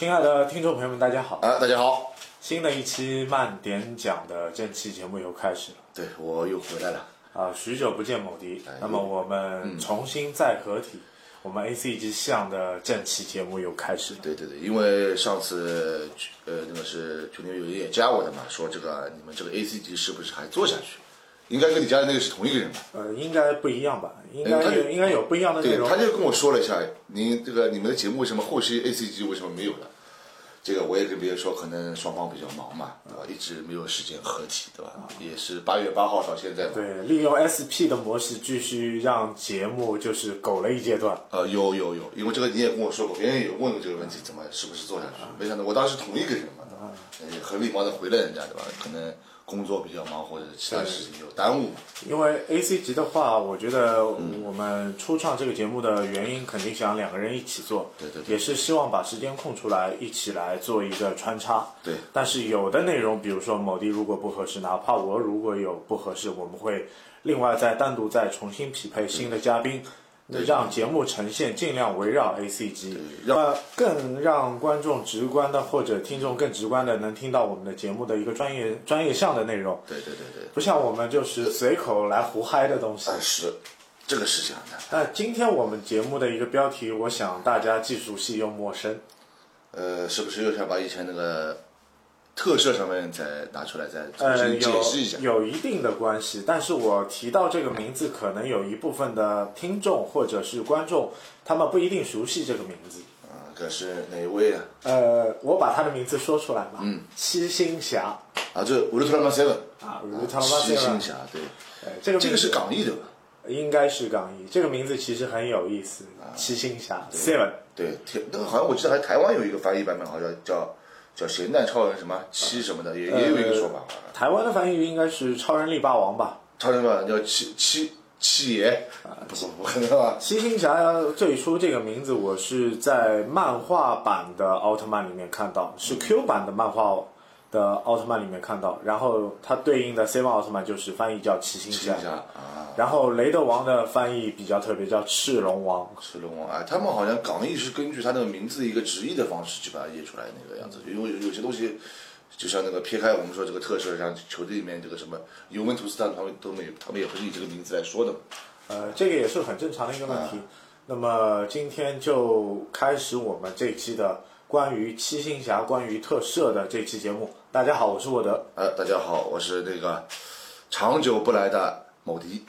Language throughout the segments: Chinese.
亲爱的听众朋友们，大家好！啊，大家好，新的一期慢点讲的正期节目又开始了。对我又回来了。啊，许久不见，某迪。哎那么我们重新再合体，我们 A C G 项的正期节目又开始了。对对对，因为上次呃那个是群里有人也加我的嘛，说这个你们这个 A C G 是不是还做下去？应该跟你加的那个是同一个人吧？呃，应该不一样吧？应该有应该有不一样的内对，容。他就跟我说了一下，您这个你们的节目为什么后期 A C G 为什么没有了？这个我也跟别人说，可能双方比较忙嘛，对吧？一直没有时间合体，对吧？也是八月八号到现在嘛。对，利用 S P 的模式继续让节目就是苟了一阶段。呃，有有有，因为这个你也跟我说过，别人也问过这个问题，怎么是不是做下去？没想到我当时同一个人嘛，对吧？呃很礼貌的回了人家，对吧？可能工作比较忙或者其他事情有耽误嘛。因为 A C 级的话，我觉得我们初创这个节目的原因，肯定想两个人一起做，对对对也是希望把时间空出来，一起来做一个穿插。对，但是有的内容，比如说某地如果不合适，哪怕我如果有不合适，我们会另外再单独再重新匹配新的嘉宾。让节目呈现尽量围绕 A C G，让呃更让观众直观的或者听众更直观的能听到我们的节目的一个专业专业项的内容。对对对对，不像我们就是随口来胡嗨的东西。但是这个是这样的，那今天我们节目的一个标题，我想大家既熟悉又陌生。呃，是不是又想把以前那个特色上面再拿出来再解释一下？有有一定的关系，但是我提到这个名字，可能有一部分的听众或者是观众，他们不一定熟悉这个名字。啊，这是哪位啊？呃，我把他的名字说出来吧。嗯，七星侠啊，这乌特曼 seven 啊，如他妈七星侠，对，呃这个这个是港译的吧？应该是港译，这个名字其实很有意思。啊七星侠 Seven。对，台那个好像我记得还台湾有一个翻译版本，好像叫叫咸蛋超人什么七什么的，也也有一个说法。台湾的翻译应该是超人力霸王吧？超人霸王叫七七七爷，不是不可能吧？七星侠最初这个名字，我是在漫画版的奥特曼里面看到，是 Q 版的漫画的奥特曼里面看到，然后它对应的 Seven 奥特曼就是翻译叫七星侠，然后雷德王的翻译比较特别，叫赤龙王。赤龙王哎，他们好像港译是根据他那个名字一个直译的方式去把它译出来那个样子，因为有有些东西。就像那个撇开我们说这个特色，像球队里面这个什么尤文图斯，他们都没有，他们也不是以这个名字来说的嘛。呃，这个也是很正常的一个问题。那么今天就开始我们这期的关于七星侠、关于特摄的这期节目。大家好，我是沃德。呃，大家好，我是那个长久不来的某迪。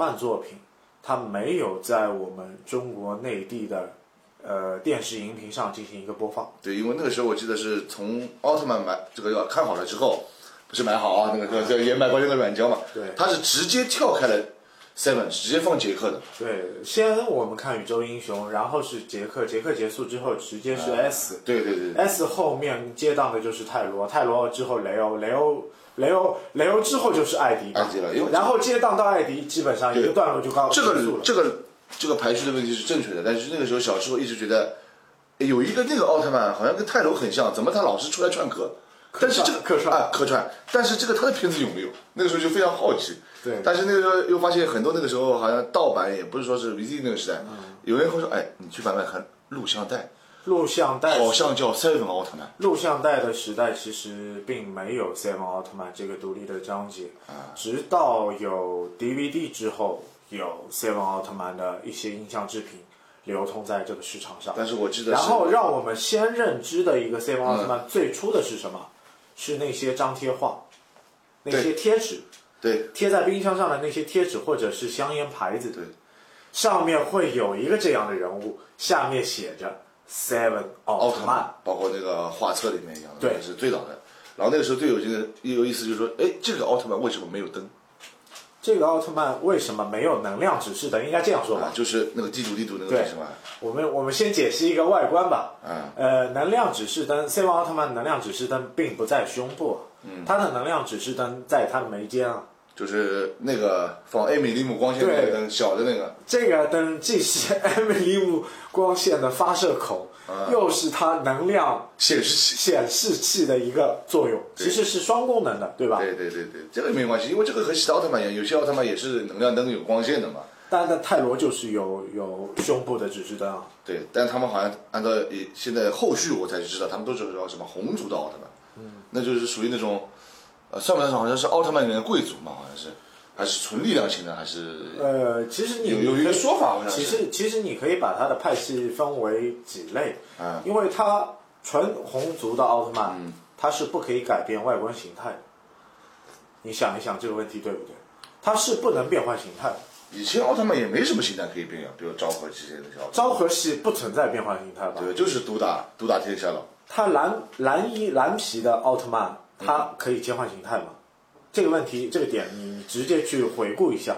奥特曼作品，它没有在我们中国内地的呃电视荧屏上进行一个播放。对，因为那个时候我记得是从奥特曼买这个要看好了之后，不是买好啊，那个叫叫也买过那个软胶嘛，对。它是直接跳开了 Seven 直接放杰克的，对，先我们看宇宙英雄，然后是杰克，杰克结束之后直接是 S，、对对对对。S 后面接档的就是泰罗，泰罗之后雷欧，雷欧雷欧雷欧之后就是艾迪，艾迪了因为然后接档到艾迪，基本上一个段落就告这个。这个这个排序的问题是正确的，但是那个时候小时候一直觉得，有一个那个奥特曼好像跟泰罗很像，怎么他老是出来串歌？但是这个客串啊客串，但是这个他的片子有没有？那个时候就非常好奇。对但是那个时候又发现很多那个时候好像盗版也不是说是 VCD 那个时代，嗯有人会说，哎，你去买买看录像带，录像带好像叫 Seven 奥特曼。录像带的时代其实并没有 Seven 奥特曼这个独立的章节，啊。直到有 DVD 之后，有 Seven 奥特曼的一些音像制品流通在这个市场上。但是我记得，然后让我们先认知的一个 Seven 奥特嗯。曼最初的是什么？是那些张贴画，那些贴纸，对。贴在冰箱上的那些贴纸或者是香烟牌子，对，上面会有一个这样的人物，下面写着 Seven 奥奥特特曼曼，，包括那个画册里面一样的，对是最早的。然后那个时候最有劲的也有意思，就是说，哎，这个奥特曼为什么没有灯这个奥特曼为什么没有能量指示灯？应该这样说吧啊？。就是那个地图地图那个对是吧？我们我们先解析一个外观吧。嗯呃，能量指示灯，Seven 奥特曼能量指示灯并不在胸部，嗯它的能量指示灯在它的眉间啊。就是那个仿艾米利姆光线那个灯，小的那个，这个灯既是 艾米利姆光线的发射口，又是它能量显示器。显示器的一个作用，其实是双功能的，对吧？对对对对，这个没关系，因为这个和其他奥特曼一样，有些奥特曼也是能量灯有光线的嘛。但是泰罗就是有有胸部的指示灯啊。对，但他们好像按照也现在后续我才知道，他们都是叫什么红族的奥特曼，嗯，那就是属于那种，呃，算不算好像是奥特曼里面的贵族嘛，好像是，还是纯力量型的，还是呃，其实你有有一个说法好像是其实其实你可以把他的派系分为几类，嗯因为他纯红族的奥特曼，他是不可以改变外观形态的。你想一想这个问题对不对？他是不能变换形态的。以前奥特曼也没什么形态可以变呀，比如昭和这些那些奥特曼，昭和系不存在变换形态吧？对，就是独打独打天下了。他蓝蓝衣蓝皮的奥特曼，它可以切换形态吗？这个问题，这个点你直接去回顾一下，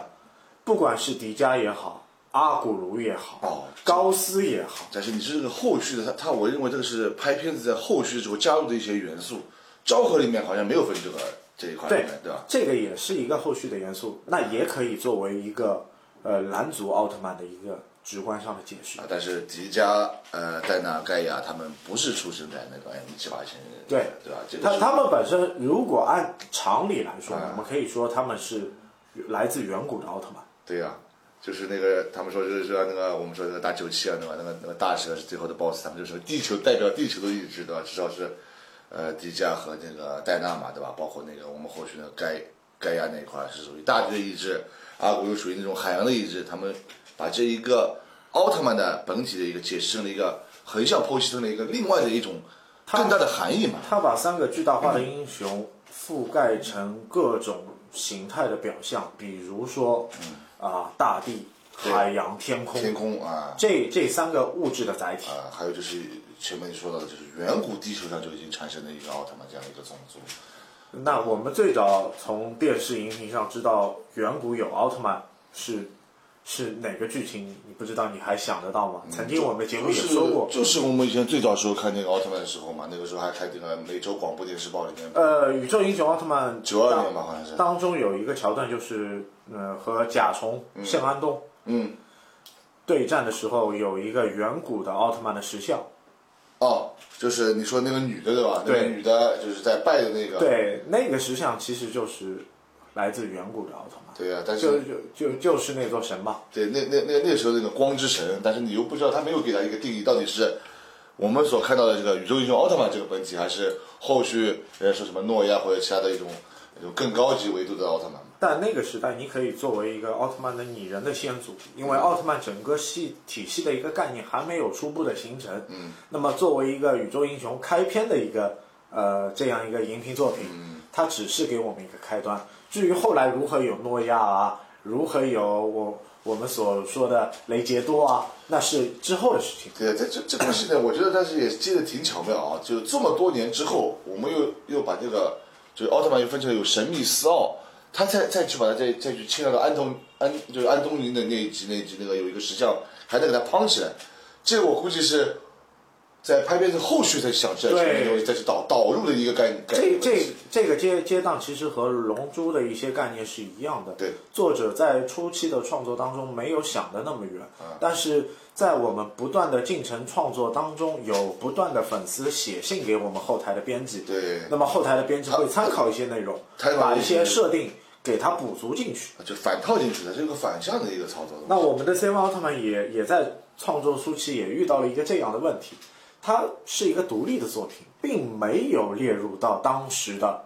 不管是迪迦也好，阿古茹也好，哦高斯也好，但是你是这个后续的，他他我认为这个是拍片子在后续之后加入的一些元素。昭和里面好像没有分这个这一块对，对吧？这个也是一个后续的元素，那也可以作为一个呃蓝族奥特曼的一个直观上的解释啊，。但是迪迦、呃、戴拿、盖亚他们不是出生在那个 M 七八千人，对对吧？这个是他他们本身如果按常理来说，啊我们可以说他们是来自远古的奥特曼。对呀、就是那个他们说就是说那个我们说那个大九七啊，对吧？那个那个大蛇是最后的 BOSS，他们就说地球代表地球的意志，对吧？至少是呃迪迦和那个戴娜嘛，对吧？包括那个我们后续那个盖盖亚那一块儿是属于大地的意志，阿古又属于那种海洋的意志，他们把这一个奥特曼的本体的一个解释成了一个横向剖析成了一个另外的一种更大的含义嘛。他把三个巨大化的英雄覆盖成各种形态的表象，比如说啊、大地、海洋、天空，天空啊，这这三个物质的载体。啊，还有就是前面你说到的，就是远古地球上就已经产生了一个奥特曼这样一个种族。那我们最早从电视荧屏上知道远古有奥特曼是是哪个剧情？你不知道，你还想得到吗？曾经我们节目也说过，就是我们以前最早时候看那个奥特曼的时候嘛，那个时候还看这个美洲广播电视报里面，呃，宇宙英雄奥特曼九二年吧好像是当中有一个桥段，就是呃和甲虫圣安东嗯，对战的时候，有一个远古的奥特曼的石像。哦，就是你说那个女的对吧？那个对女的就是在拜的那个，对，那个石像其实就是来自远古的奥特曼，对呀、但就是就就就是那座神嘛。对，那那那那时候那个光之神，但是你又不知道他没有给他一个定义，到底是我们所看到的这个宇宙英雄奥特曼这个本体，还是后续人家说什么诺亚或者其他的一种一种更高级维度的奥特曼？但那个时代，你可以作为一个奥特曼的拟人的先祖，因为奥特曼整个系体系的一个概念还没有初步的形成。嗯，那么作为一个宇宙英雄开篇的一个呃这样一个荧屏作品，它只是给我们一个开端。至于后来如何有诺亚啊，如何有我我们所说的雷杰多啊，那是之后的事情。对，这这这部戏呢，我觉得但是也接的挺巧妙啊，就这么多年之后，我们又又把这个就是奥特曼又分成了有神秘斯奥，他再再去把他再再去牵到安东安就是安东尼的那一集那一集那个有一个石像还能给他胖起来，这我估计是在拍片子后续才想起来对这个东西再去导导入的一个概念这。这这个接接档其实和《龙珠》的一些概念是一样的。对，作者在初期的创作当中没有想的那么远，啊但是在我们不断的进程创作当中，有不断的粉丝写信给我们后台的编辑。对那么后台的编辑会参考一些内容，把一些设定给它补足进去。就反套进去的，这个反向的一个操作。那我们的 C 奥特曼也也在创作初期也遇到了一个这样的问题，它是一个独立的作品，并没有列入到当时的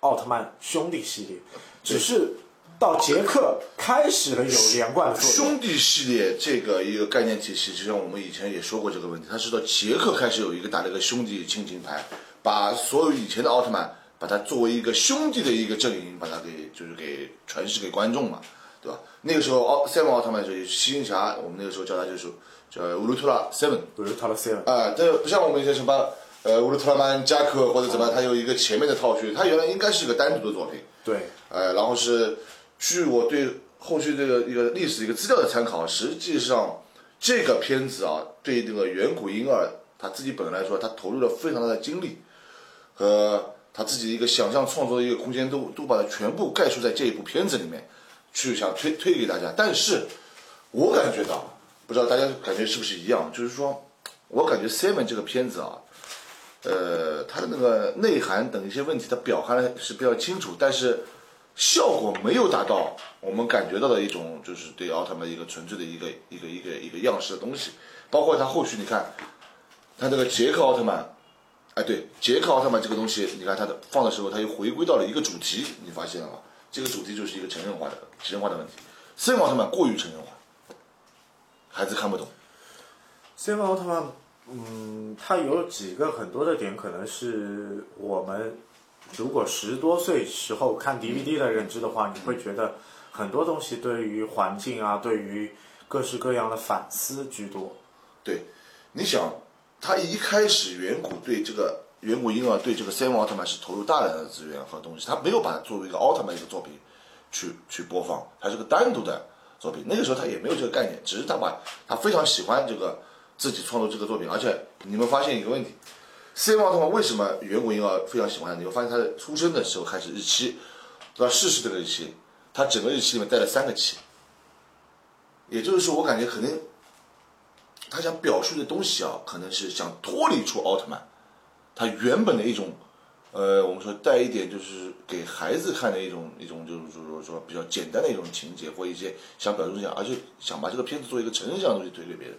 奥特曼兄弟系列，只是到杰克开始了有连贯的作用。兄弟系列这个一个概念体系，就像我们以前也说过这个问题，他是到杰克开始有一个打了一个兄弟亲情牌，把所有以前的奥特曼，把它作为一个兄弟的一个阵营，把它给就是给传示给观众嘛，对吧？那个时候奥赛文奥特曼就是新侠，我们那个时候叫他就是叫乌鲁特拉 Seven，比如他的 Seven，啊，这不像我们一些什么呃乌鲁特拉曼加克或者怎么样，它有一个前面的套序，它原来应该是一个单独的作品。对，呃，然后是据我对后续这个一个历史一个资料的参考，实际上这个片子啊，对那个远古婴儿他自己本人来说，他投入了非常大的精力和他自己一个想象创作的一个空间，都都把它全部概述在这一部片子里面，去想推推给大家。但是我感觉到，不知道大家感觉是不是一样，就是说我感觉《Seven》这个片子啊，呃，它的那个内涵等一些问题，它表含的是比较清楚，但是效果没有达到我们感觉到的一种，就是对奥特曼一个纯粹的一个一个一个一个样式的东西。包括它后续，你看，它那个杰克奥特曼，哎，对，杰克奥特曼这个东西，你看它的放的时候，它又回归到了一个主题，你发现了吗？这个主题就是一个成人化的成人化的问题。森奥特曼过于成人化，孩子看不懂。赛文奥特曼，嗯，它有几个很多的点，可能是我们如果十多岁时候看 DVD 的认知的话，你会觉得很多东西对于环境啊，对于各式各样的反思居多。对，你想，他一开始远古对这个远古婴儿对这个赛文奥特曼是投入大量的资源和东西，他没有把它作为一个奥特曼一个作品去去播放，它是个单独的作品。那个时候他也没有这个概念，只是他把他非常喜欢这个自己创作这个作品，而且你们发现一个问题。三奥特曼为什么远古婴儿非常喜欢？你会发现他的出生的时候开始日期到逝世这个日期，他整个日期里面带了三个七，也就是说，我感觉可能他想表述的东西啊，可能是想脱离出奥特曼，他原本的一种，呃，我们说带一点就是给孩子看的一种一种就是就是说说比较简单的一种情节或一些想表述一下，而且想把这个片子做一个成人向的东西推给别人。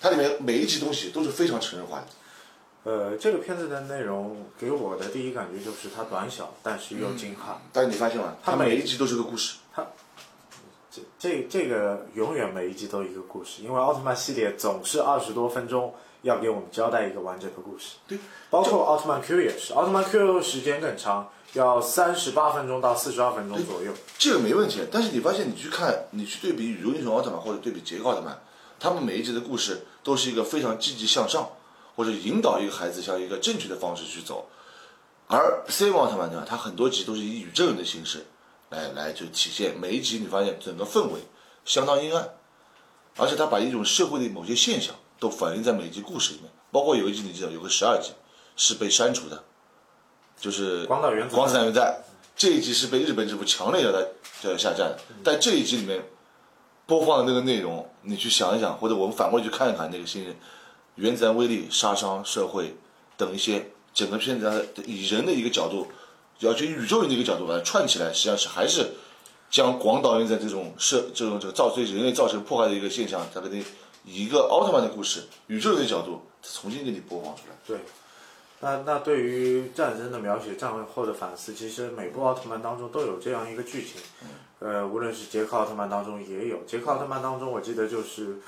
它里面每一集东西都是非常成人化的，呃，这个片子的内容给我的第一感觉就是它短小，但是又精悍。但是你发现吗？它每一集都是个故事。它这这这个永远每一集都一个故事，因为奥特曼系列总是二十多分钟要给我们交代一个完整的故事。对，包括奥特曼 Q 也是，奥特曼 Q 时间更长，要三十八分钟到四十二分钟左右。这个没问题，但是你发现你去看，你去对比宇宙英雄奥特曼或者对比杰克奥特曼，他们每一集的故事都是一个非常积极向上，或者引导一个孩子向一个正确的方式去走。而 C 奥特曼呢，它很多集都是以宇宙人的形式来来就体现，每一集你发现整个氛围相当阴暗，而且他把一种社会的某些现象都反映在每集故事里面，包括有一集你记得有个十二集是被删除的，就是广岛原子弹广岛原子弹。这一集是被日本政府强烈要它要下架的，但这一集里面播放的那个内容，你去想一想，或者我们反过来去看一看那个新人原子弹威力、杀伤、社会等一些整个片子它以人的一个角度，要去宇宙人的一个角度把它串起来，实际上是还是将广岛原子弹这种社这种这个造对人类造成破坏的一个现象，它给你以一个奥特曼的故事、宇宙人的角度重新给你播放出来。对，那那对于战争的描写、战后的反思，其实每部奥特曼当中都有这样一个剧情。呃，无论是杰克奥特曼当中也有，杰克奥特曼当中，我记得就是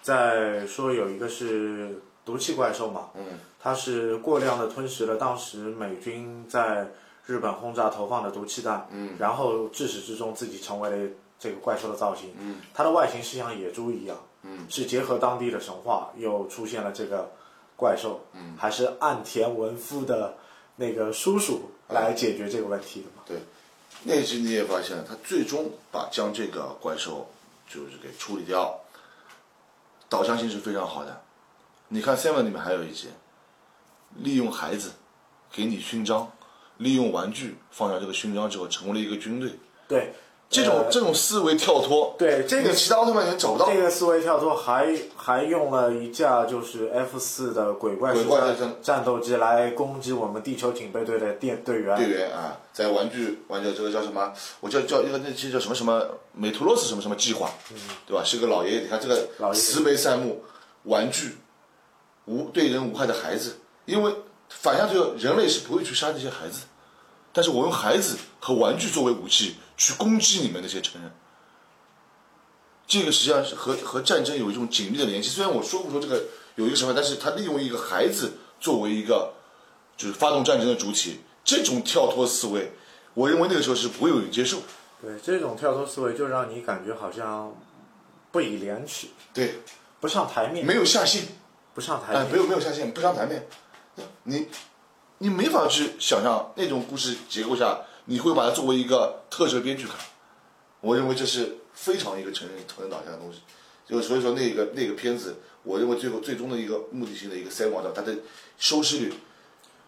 在说有一个是毒气怪兽嘛，嗯，它是过量的吞食了当时美军在日本轰炸投放的毒气弹，嗯，然后至始至终自己成为了这个怪兽的造型，嗯，它的外形是像野猪一样，嗯，是结合当地的神话，又出现了这个怪兽，嗯，还是岸田文夫的那个叔叔来解决这个问题的嘛？对，那集你也发现，他最终把将这个怪兽就是给处理掉，导向性是非常好的。你看 Seven 里面还有一集，利用孩子给你勋章，利用玩具放下这个勋章之后，成为了一个军队。对，这种、呃这种思维跳脱，对这个其他奥特曼人找不到。这个思维跳脱还还用了一架就是 F 四的鬼怪式鬼怪战战战斗机来攻击我们地球警备队的电队员。队员啊，在玩具玩具这个叫什么？我叫叫一个那期叫什么什么美图洛斯什么什么计划，对吧？是个老爷爷，你看这个慈眉善目，玩具无对人无害的孩子，因为反向这个人类是不会去杀这些孩子，但是我用孩子和玩具作为武器去攻击你们那些成人。这个实际上是和和战争有一种紧密的联系。虽然我说不出这个有一个什么，但是他利用一个孩子作为一个就是发动战争的主体，这种跳脱思维，我认为那个时候是不会有人接受。对，这种跳脱思维就让你感觉好像不以廉耻，对，不上台面，没有下限，不上台哎，面。没有没有下限，不上台面，你你没法去想象那种故事结构下，你会把它作为一个特摄编剧看。我认为这是非常一个成人成人导向的东西，就所以说那个那个片子，我认为最后最终的一个目的性的一个三网上，它的收视率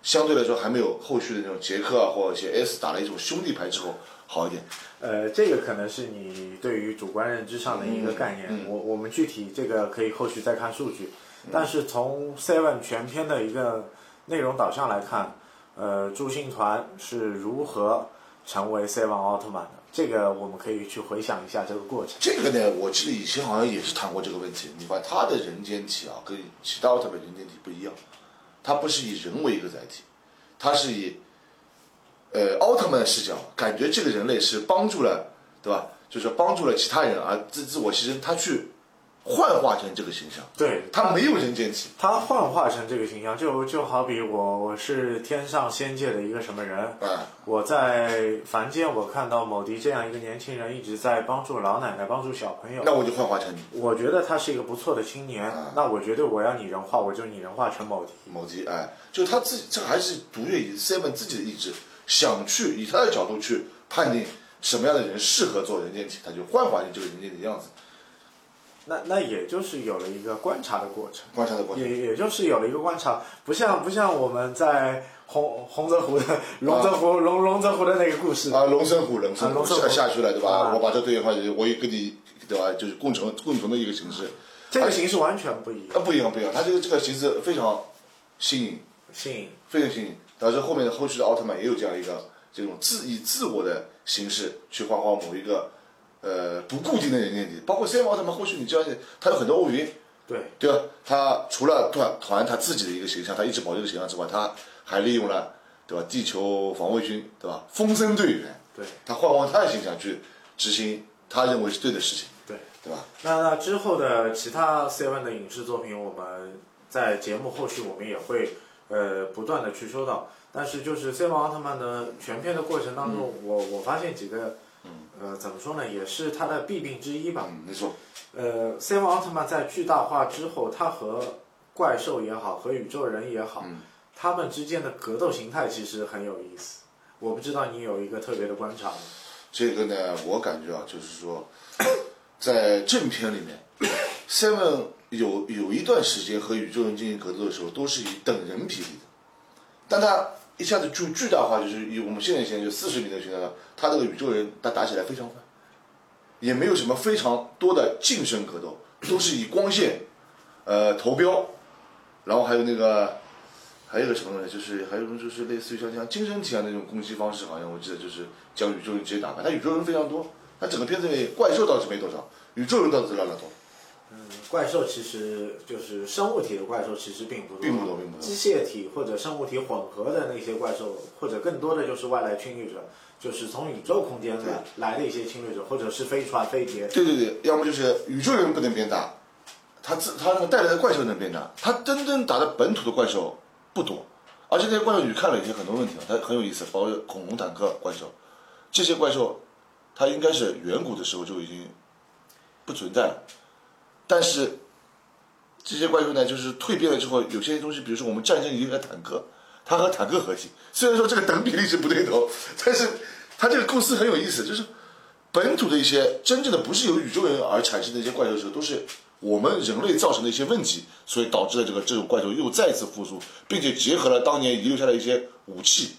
相对来说还没有后续的那种杰克啊或者一些 S 打了一种兄弟牌之后好一点。呃，这个可能是你对于主观认知上的一个概念。嗯嗯我我们具体这个可以后续再看数据，但是从 Seven 全篇的一个内容导向来看，呃，朱星团是如何成为 Seven 奥特曼的？这个我们可以去回想一下这个过程。这个呢，我记得以前好像也是谈过这个问题。你把他的人间体啊，跟其他奥特曼人间体不一样，他不是以人为一个载体，他是以呃奥特曼的视角，感觉这个人类是帮助了，对吧？就是帮助了其他人而自自我牺牲，他去幻化成这个形象，对。他没有人间体。他幻化成这个形象，就就好比我我是天上仙界的一个什么人，啊，我在凡间我看到某迪这样一个年轻人一直在帮助老奶奶、帮助小朋友，那我就幻化成你。我觉得他是一个不错的青年，那我觉得我要拟人化，我就拟人化成某迪。某迪，哎，就他自己，这还是独立以 Seven 自己的意志，想去以他的角度去判定什么样的人适合做人间体，他就幻化成这个人间的样子，那那也就是有了一个观察的过程，观察的过程。也也就是有了一个观察，不像不像我们在洪洪泽湖的龙泽湖龙龙泽湖的那个故事，啊，龙生虎，龙生龙生虎下下去了，对吧？啊我把这队员化，我也跟你，对吧？就是共存共同的一个形式，这个形式完全不一样啊，不一样不一样，他这个这个形式非常新颖，新颖。非常新颖。导致后面的后续的奥特曼也有这样一个这种自以自我的形式去画画某一个呃不固定的人间体，包括 C 奥特曼后续你知道他有很多 OVA，对，对吧？他除了团团他自己的一个形象，他一直保留这个形象之外，他还利用了对吧？地球防卫军对吧？风声队员，对他换换他的形象去执行他认为是对的事情，对。对吧？那那之后的其他 Seven 的影视作品，我们在节目后续我们也会呃不断的去说到。但是就是 Seven 奥特曼的全片的过程当中，我我发现几个呃怎么说呢，也是它的弊病之一吧。嗯，没错，呃，Seven 奥特曼在巨大化之后，他和怪兽也好，和宇宙人也好，嗯他们之间的格斗形态其实很有意思。我不知道你有一个特别的观察吗？这个呢，我感觉啊，就是说，在正片里面，Seven 有有一段时间和宇宙人进行格斗的时候，都是以等人比例的，但他一下子就巨大化，就是以我们现在现在就四十米的情况下，他这个宇宙人他打起来非常快，也没有什么非常多的近身格斗，都是以光线，呃，投标，然后还有那个。还有一个什么呢？就是还有一种就是类似于像像精神体啊那种攻击方式，好像我记得就是将宇宙人直接打败。他宇宙人非常多，他整个片子里怪兽倒是没多少，宇宙人倒是拉拉多。怪兽其实就是生物体的怪兽，其实并不多，并不多并不多。机械体或者生物体混合的那些怪兽，或者更多的就是外来侵略者，就是从宇宙空间来来的一些侵略者，或者是飞船、飞碟。对对对，要么就是宇宙人不能变大，他自他那个带来的怪兽能变大，他真正打的本土的怪兽不多，而且那些怪兽你看了有些很多问题啊，它很有意思，包括恐龙坦克怪兽，这些怪兽它应该是远古的时候就已经不存在了，但是这些怪兽呢，就是蜕变了之后，有些东西，比如说我们战争一个坦克，它和坦克合体，虽然说这个等比例是不对头，但是它这个构思很有意思，就是本土的一些真正的不是由宇宙人而产生的一些怪兽的时候，都是我们人类造成的一些问题，所以导致了这个这种怪兽又再次复苏，并且结合了当年遗留下的一些武器，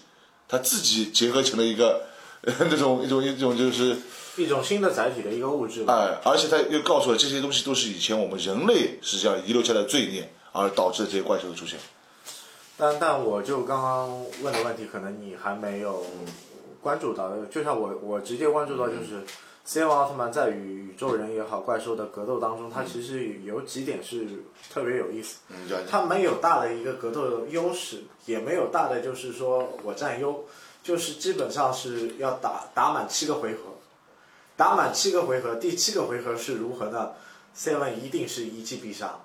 它自己结合成了一个呃 那种一种一种就是一种新的载体的一个物质吧。哎，而且他又告诉了这些东西都是以前我们人类实际上遗留下的罪孽，而导致的这些怪兽的出现。但但我就刚刚问的问题，可能你还没有关注到，就像我我直接关注到就是。C 王奥特曼在与宇宙人也好，怪兽的格斗当中，它其实有几点是特别有意思。嗯，这样它没有大的一个格斗优势，也没有大的就是说我占优，就是基本上是要打打满七个回合，打满七个回合，第七个回合是如何呢？Seven 一定是一击必杀。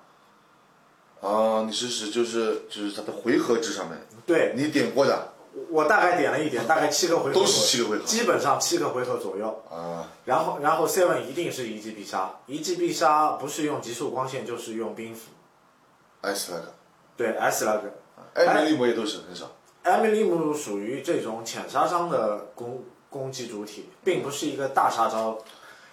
啊，你是指就是就是他的回合制上面，对，你点过的我大概点了一点，大概七个回合，都是七个回合基本上七个回合左右。啊，然后然后 Seven 一定是一击必杀，一击必杀不是用极速光线就是用冰斧，S 那个，对 S 那个。艾米丽姆也都是很少。艾米丽姆属于这种浅杀伤的攻攻击主体，并不是一个大杀招。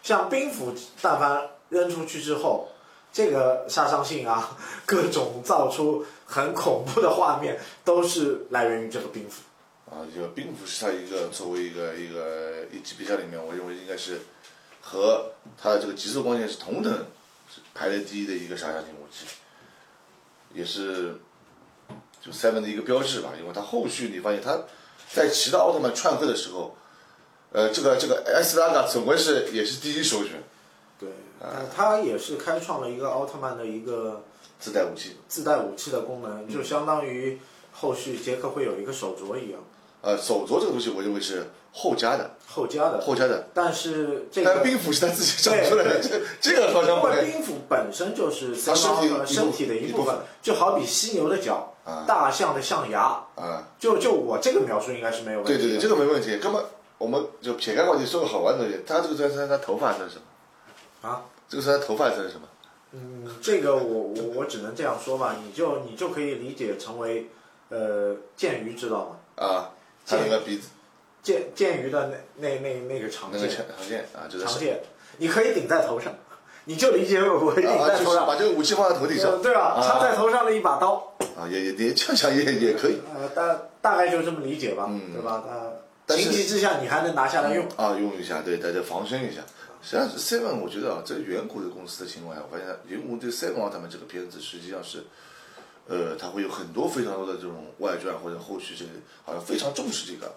像冰斧，但凡扔出去之后，这个杀伤性啊，各种造出很恐怖的画面，都是来源于这个冰斧。啊，这个冰斧是它一个作为一个一个一级比赛里面，我认为应该是和它的这个极速光线是同等排在第一的一个杀伤性武器，也是就 Seven 的一个标志吧。因为它后续你发现它在其他奥特曼串会的时候，呃，这个这个艾斯拉嘎总归是也是第一首选对，呃，他也是开创了一个奥特曼的一个自带武器。自带武器的功能，就相当于后续杰克会有一个手镯一样，呃，手镯这个东西我认为是后加的，后加的。后加的。但是这个但冰斧是他自己长出来的，这这个好像因不太为冰斧本身就是他身体身身体的一部分就好比犀牛的角，啊大象的象牙，啊。就就我这个描述应该是没有问题。对对对，这个没问题。那么我们就撇开话题说个好玩的东西，他这个算是他头发算是什么？啊，这个是他头发算是什么？嗯，这个我我我只能这样说吧，你就你就可以理解成为，呃，剑鱼知道吗？啊，他那个鼻子。剑剑鱼的那那那那个长那个剑，长长剑啊，就是长剑，你可以顶在头上，你就理解我顶啊，在头上。就是把，这个武器放在头顶上，对吧？啊。插在头上的一把刀，啊，也也也这样想也也可以。呃，大大概就这么理解吧，嗯。对吧？呃，但是情急之下你还能拿下来用，啊，用一下，对，大家防身一下。实际上是 Seven，我觉得啊，在远古的公司的情况下，我发现远古对 Seven 奥特曼这个片子实际上是，呃，它会有很多非常多的这种外传或者后续这个，好像非常重视这个。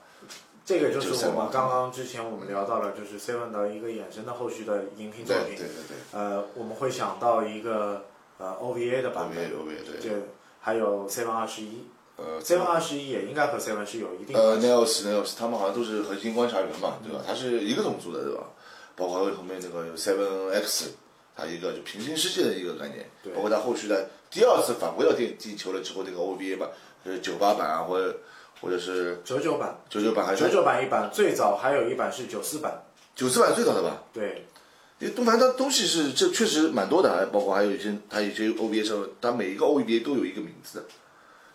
这个就是我们刚刚之前我们聊到了，就是 Seven 的一个衍生的后续的荧屏作品对对。对对。呃，我们会想到一个呃 OVA 的版本 OVA OVA 对对，还有 Seven 二十一呃，Seven 二十一也应该和 Seven 是有一定呃关系。，Nels Nels 他们好像都是核心观察员嘛，对吧？他是一个种族的，对吧？包括后面那个有 Seven X，它一个就平行世界的一个概念，对包括他后续的第二次返回到地地球了之后，那个 OVA 版，就是九八版啊，或者或者是九九版，九九版还是九九版一版，最早还有一版是九四版。九四版最早的吧？对，因为东凡它东西是这确实蛮多的，还包括还有一些它有些 OVA 上，它每一个 OVA 都有一个名字的，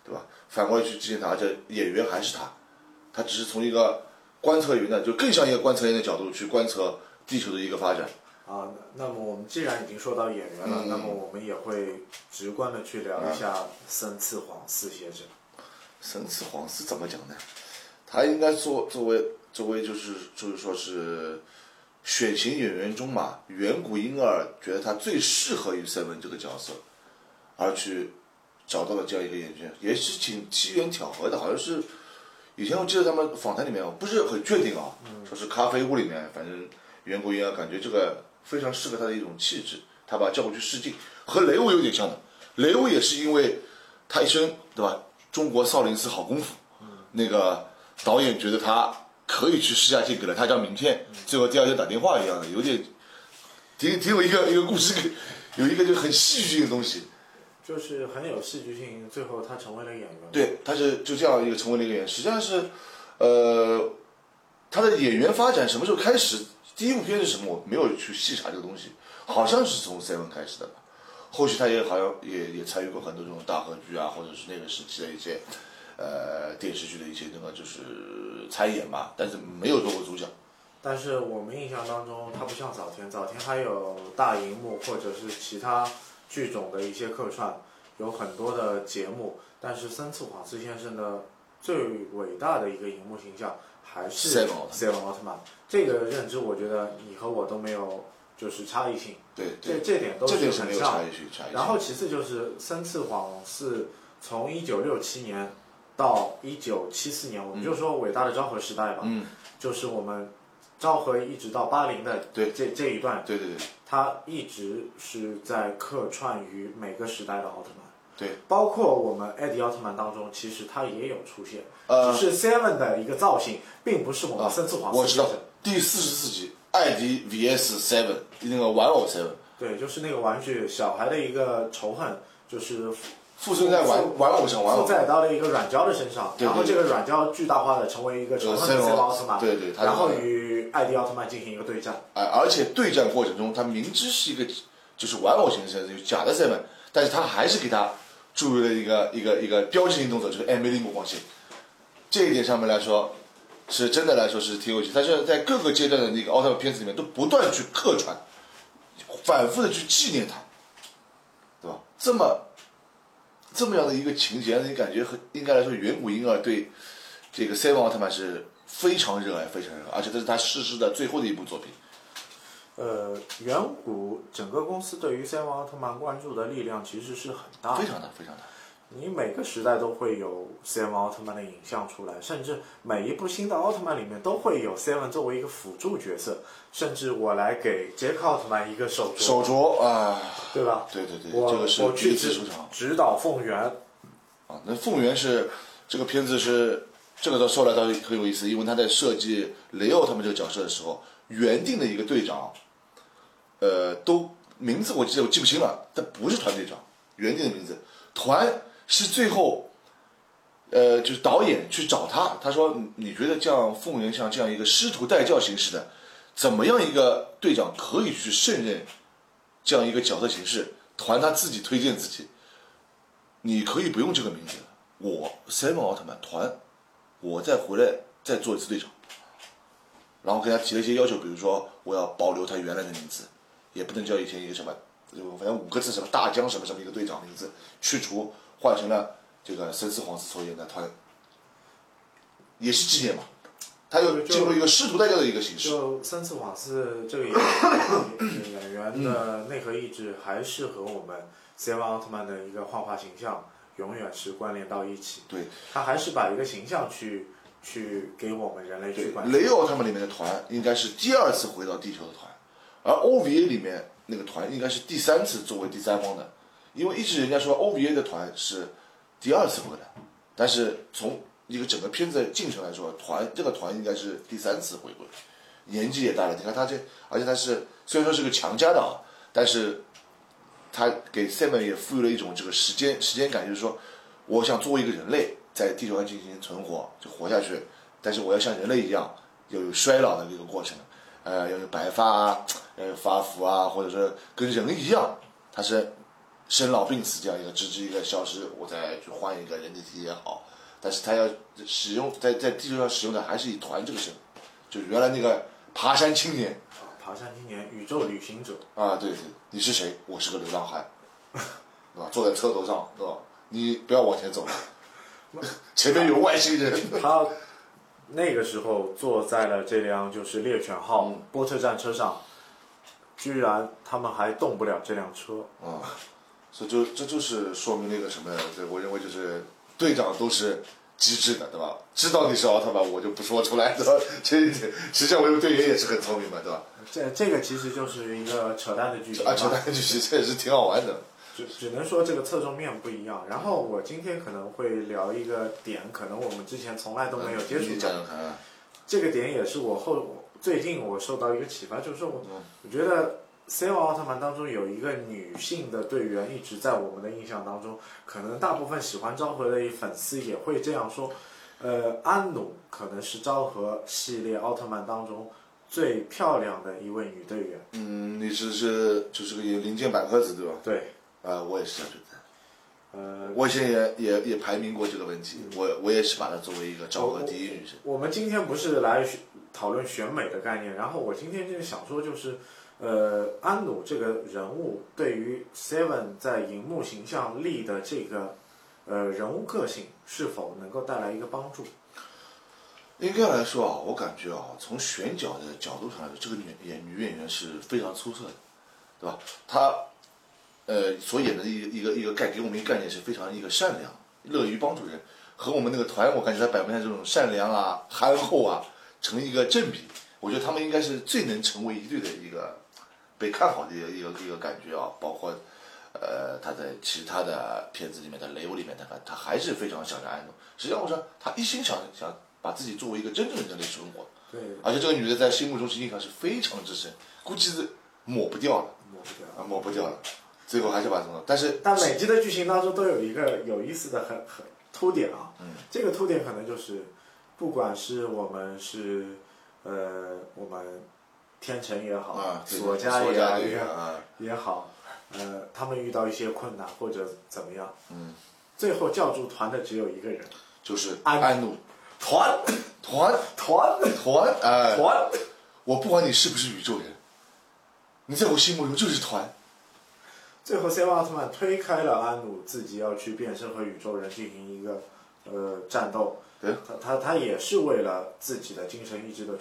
对吧？反过来去之前它这演员还是他，他只是从一个观测员的，就更像一个观测员的角度去观测地球的一个发展。啊，那么我们既然已经说到演员了，嗯那么我们也会直观的去聊一下森次皇四先生。森次皇司怎么讲呢？他应该作作为作为就是就是说是选型演员中嘛，远古婴儿觉得他最适合于 Seven 这个角色，而去找到了这样一个演员，也是挺机缘巧合的，好像是以前我记得他们访谈里面，我不是很确定啊，说是咖啡屋里面，反正远古婴儿感觉这个非常适合他的一种气质，他把他叫过去试镜，和雷欧有点像的，雷欧也是因为他一身对吧，中国少林寺好功夫，那个导演觉得他可以去试下镜，给了他一张名片，最后第二天打电话一样的，有点挺挺有一个一个故事，有一个就很戏剧性的东西。就是很有戏剧性，最后他成为了演员。，对，他是就这样一个成为了一个演员，实际上是，呃，他的演员发展什么时候开始？第一部片是什么？我没有去细查这个东西，好像是从 Seven 开始的吧。后续他也好像也也参与过很多这种大合剧啊，或者是那个时期的一些，呃电视剧的一些那个就是参演吧，但是没有做过主角。但是我们印象当中，他不像早田，早田还有大荧幕或者是其他剧种的一些客串，有很多的节目。但是森次晃司先生的最伟大的一个荧幕形象还是 Seven 奥特曼 Seven 奥特曼。这个认知，我觉得你和我都没有就是差异性，对这对，这点都这点是很像没有差。异性，差异性。然后其次就是森次晃是从一九六七年到一九七四年，我们就说伟大的昭和时代吧，嗯，就是我们昭和一直到八零的对这这一段，对对对他一直是在客串于每个时代的奥特曼，对，包括我们艾迪奥特曼当中，其实他也有出现，呃只是 Seven 的一个造型，并不是我们森次晃我知道。第四十四集艾迪 VS Seven 那个玩偶 Seven 对，就是那个玩具小孩的一个仇恨，就是附身在玩玩偶上，玩偶附载到了一个软胶的身上，对对然后这个软胶巨大化的成为一个仇恨的呃 C Seven 奥特曼，对对他然后与艾迪奥特曼进行一个对战。哎，而且对战过程中，他明知是一个就是玩偶形式，就是假的 Seven，但是他还是给他注入了一个一个一个标志性动作，就是 M 零目光线。这一点上面来说，是真的来说是挺有趣。但是在各个阶段的那个奥特曼片子里面，都不断去客串，反复的去纪念他，对吧？这么这么样的一个情节，你感觉很应该来说，远古婴儿对这个 Seven 奥特曼是非常热爱，非常热爱，而且这是他逝世的最后的一部作品。呃，远古整个公司对于 Seven 奥特曼关注的力量其实是很大的，非常大，非常大。你每个时代都会有 Seven 奥特曼的影像出来，甚至每一部新的奥特曼里面都会有 Seven 作为一个辅助角色，甚至我来给杰克奥特曼一个手镯，手镯啊，对吧？对对对，我这个是我去第一次指导凤元，啊。那凤元是这个片子是这个到说来倒是很有意思，因为他在设计雷欧他们这个角色的时候，原定的一个队长，呃，都名字我记得我记不清了，但不是团队长，原定的名字，团是最后。呃，就是导演去找他，他说：“你觉得这样凤元像这样一个师徒带教形式的，怎么样一个队长可以去胜任这样一个角色形式？团他自己推荐自己，你可以不用这个名字，我 Seven 奥特曼团，我再回来再做一次队长。然后给他提了一些要求，比如说我要保留他原来的名字，也不能叫以前一个什么，反正五个字什么大江什么什么一个队长名字去除，换成了这个森斯皇子所演的团，也是纪念嘛。他又就进入一个师徒代教的一个形式。就三次瓦斯这个演演员的内核意志，还是和我们 Seven 奥特曼的一个幻化形象永远是关联到一起。对，他还是把一个形象去去给我们人类去关注。雷欧他们里面的团应该是第二次回到地球的团，而 OVA 里面那个团应该是第三次作为第三方的，因为一直人家说 OVA 的团是第二次回来，但是从一个整个片子的进程来说，团这个团应该是第三次回归，年纪也大了，你看他这，而且他是虽然说是个强加的啊，但是他给 Seven 也赋予了一种这个时间时间感，就是说，我想作为一个人类在地球上进行存活，就活下去，但是我要像人类一样，要有衰老的一个过程，呃，要有白发啊，要有发福啊，或者说跟人一样，他是生老病死这样一个直至一个消失，我再去换一个人体也好，但是他要使用在在地球上使用的还是以团这个身，就是原来那个爬山青年。啊爬山青年、宇宙旅行者，啊，对对，你是谁？我是个流浪汉，对吧？坐在车头上，对吧？你不要往前走，前面有外星人。他那个时候坐在了这辆就是猎犬号嗯波特战车上，居然他们还动不了这辆车。啊，所以就这就是说明那个什么，对我认为就是队长都是机智的，对吧？知道你是奥特曼，我就不说出来，对吧？这一点，实际上我认为队员也是很聪明嘛，对吧？这这个其实就是一个扯淡的剧情啊，扯淡的剧情这也是挺好玩的。只只能说这个侧重面不一样。然后我今天可能会聊一个点，可能我们之前从来都没有接触你到讲讲看啊。这个点也是我后最近我受到一个启发，就是说我嗯我觉得 C 罗奥特曼当中有一个女性的队员一直在我们的印象当中，可能大部分喜欢昭和的粉丝也会这样说，呃，安努可能是昭和系列奥特曼当中最漂亮的一位女队员。嗯，你只是就是个零件百科子，对吧？对，啊，我也是这样觉得。呃，我以前也也也排名过这个问题，我我也是把它作为一个昭和第一女神。我们今天不是来讨论选美的概念，然后我今天就是想说，就是呃，安努这个人物对于 Seven 在荧幕形象力的这个呃人物个性是否能够带来一个帮助？应该来说啊，我感觉啊，从选角的角度上来说，这个女演女演员是非常出色的，对吧？她呃所演的一个一个一个概给我们一个概念是非常一个善良、乐于帮助人，和我们那个团我感觉她表现这种善良啊、憨厚啊成一个正比。我觉得他们应该是最能成为一对的一个被看好的一个一个一个感觉啊，包括。呃，他在其他的片子里面的雷欧里面，他他还是非常想着安东。实际上，我说他一心想想把自己作为一个真正的人类生活，对，而且这个女的在心目中是印象是非常之深，估计是抹不掉了抹不掉。啊，抹不掉了。最后还是把什么？但是但每集的剧情当中都有一个有意思的很很凸点啊，嗯，这个凸点可能就是，不管是我们是呃我们天成也好，啊，索家也索家也也啊，也好，呃，他们遇到一些困难或者怎么样，嗯，最后叫住团的只有一个人，就是安。安努。团。团。团。团哎，团，我不管你是不是宇宙人，你在我心目中就是团。最后 C 奥特曼推开了安努，自己要去变身和宇宙人进行一个呃战斗，对。他他他也是为了自己的精神意志的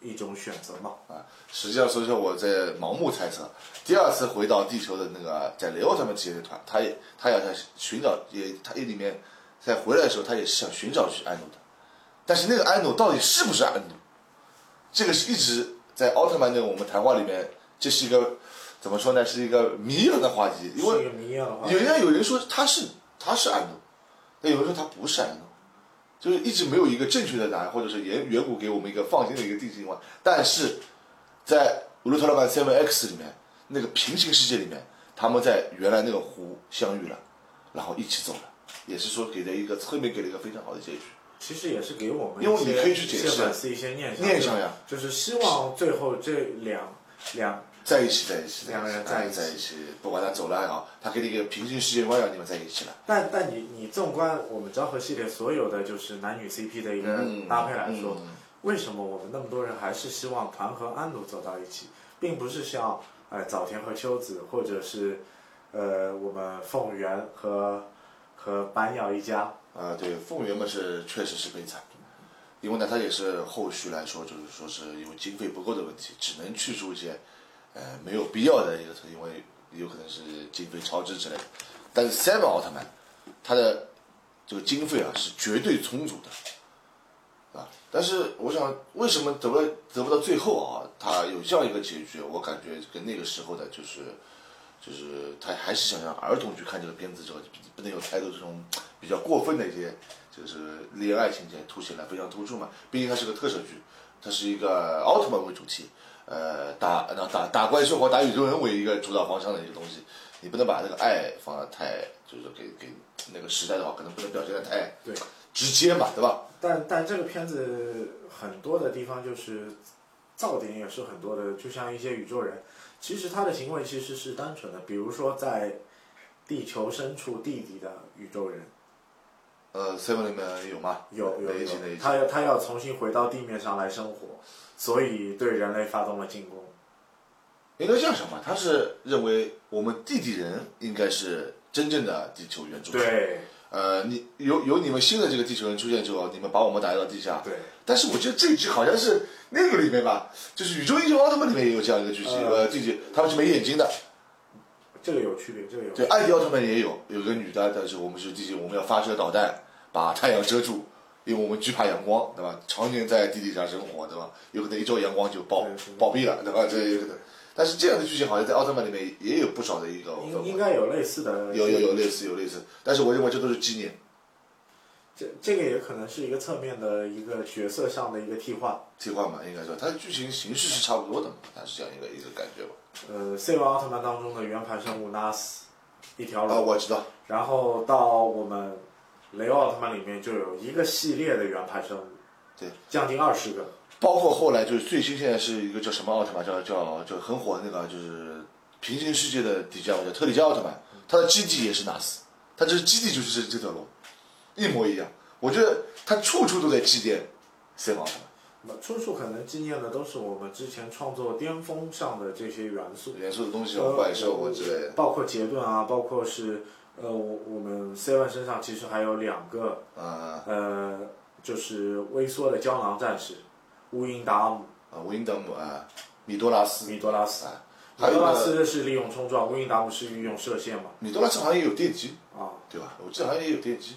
一种选择嘛。啊，实际上，所以说我在盲目猜测，第二次回到地球的那个在雷欧他们接的团，他也他也在寻找，也他也里面在回来的时候，他也是想寻找去安努的，但是那个安努到底是不是安努，这个是一直在奥特曼那个我们谈话里面，这是一个怎么说呢，是一个谜一样的话题，因为有人有人说他是他是安努，那有人说他不是安努，就是一直没有一个正确的答案，或者是远远古给我们一个放心的一个定性话。但是在《乌鲁特拉板 Seven X》里面，那个平行世界里面，他们在原来那个湖相遇了，然后一起走了，也是说给了一个侧面给了一个非常好的结局。其实也是给我们因为你可以去解释一些念想，念想呀，就是希望最后这两两在一起，在一起，两个人在在一起在一起，不管他走了也好，他给你一个平行世界观，让你们在一起了。但但你你纵观我们昭和系列所有的就是男女 CP 的一个嗯搭配来说，嗯。为什么我们那么多人还是希望团和安努走到一起，并不是像呃早田和秋子，或者是呃我们凤原和和板鸟一家，啊，对，凤原嘛是确实是悲惨，因为呢，他也是后续来说，就是说是因为经费不够的问题，只能去除一些呃没有必要的一个，因为有可能是经费超支之类的。但是 Seven 奥特曼，它的这个经费啊是绝对充足的，啊，但是我想为什么得不得不到最后啊，他有这样一个结局，我感觉跟那个时候的就是。就是他还是想让儿童去看这个片子之后，不能有太多这种比较过分的一些，就是恋爱情节凸显的非常突出嘛。毕竟它是个特摄剧，它是一个奥特曼为主题，呃，打那打打怪兽或打宇宙人为一个主导方向的一个东西，你不能把这个爱放的太，就是给给那个时代的话，可能不能表现的太对。直接嘛，对吧？但但这个片子很多的地方就是噪点也是很多的，就像一些宇宙人，其实他的行为其实是单纯的，比如说在地球深处地底的宇宙人，呃，seven 里面有吗？有有有？他要他要重新回到地面上来生活，所以对人类发动了进攻。应该这样想吧，他是认为我们地底人应该是真正的地球原住民。对呃，你有有你们新的这个地球人出现之后，你们把我们打到地下。对，但是我觉得这一集好像是那个里面吧，就是《宇宙英雄奥特曼》里面也有这样一个剧情，呃呃，地底他们是没眼睛的。这个有区别，这个有对，艾迪奥特曼也有，有个女的，但是我们是地球，我们要发射导弹把太阳遮住，因为我们惧怕阳光，对吧？常年在地底下生活，对吧？有可能一照阳光就暴暴毙了，对吧？这有可能。但是这样的剧情好像在奥特曼里面也有不少的一个应应该有类似的，有有有类似有类似，但是我认为这都是纪念这这个也可能是一个侧面的一个角色上的一个替换。替换嘛，应该说它的剧情形式是差不多的嘛，它是这样一个一个感觉吧。呃，C 王奥特曼当中的圆盘生物 NAS 一条龙，啊，我知道，然后到我们雷欧奥特曼里面就有一个系列的圆盘生物，对，将近二十个。包括后来就是最新现在是一个叫什么奥特曼，叫叫就很火的那个就是平行世界的迪迦，叫特里迦奥特曼，它的基地也是纳斯，它这基地就是这这条路，一模一样。我觉得它处处都在祭奠 Seven 奥特曼。那处处可能纪念的都是我们之前创作巅峰上的这些元素，元素的东西怪兽啊之类的包括杰顿啊，包括是呃，我我们 Seven 身上其实还有两个啊呃，就是微缩的胶囊战士，乌英达姆、啊，维因德姆啊，米多拉斯米多拉斯。啊，米多拉斯是利用冲撞，乌英达姆是运用射线嘛？米多拉斯好像也有电击，啊，对吧？我记得好像也有电击，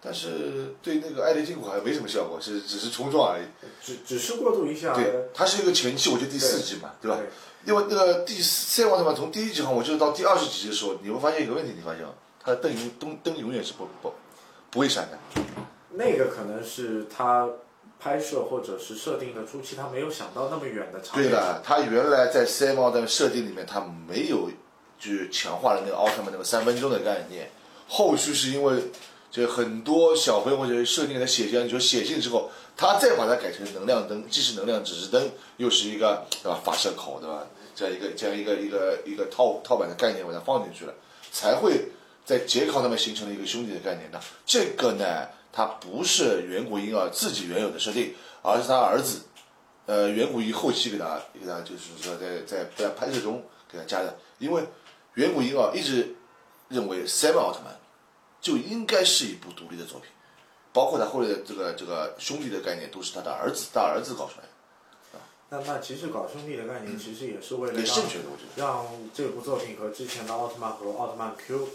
但是对那个艾雷金古好像没什么效果，是只是冲撞而已。只只是过渡一下。对，它是一个前期，我记得第四集嘛，对吧？对因为那个第四赛奥特曼从第一集好像我记得到第二十集的时候，你会发现一个问题，你发现吗？它的灯永灯灯永远是不不不会闪的。那个可能是他拍摄或者是设定的初期，他没有想到那么远的场景。对的，他原来在赛奥的设定里面，他没有去强化了那个奥特曼那个三分钟的概念。后续是因为就很多小朋友或者设定的写进，你说写进之后，他再把它改成能量灯，既是能量指示灯，又是一个对吧发射口对吧？这样一个这样一个一个一个套套板的概念把它放进去了，才会在杰克上面形成了一个兄弟的概念。呢这个呢，它不是远古婴儿自己原有的设定，而是他儿子呃，远古一后期给他给他就是说在在在拍摄中给他加的，因为远古婴儿一直认为 Seven 奥特曼就应该是一部独立的作品，包括他后来的这个这个兄弟的概念都是他的儿子大儿子搞出来的，那那其实搞兄弟的概念，其实也是为了让，让这部作品和之前的奥特曼和奥特曼 Q，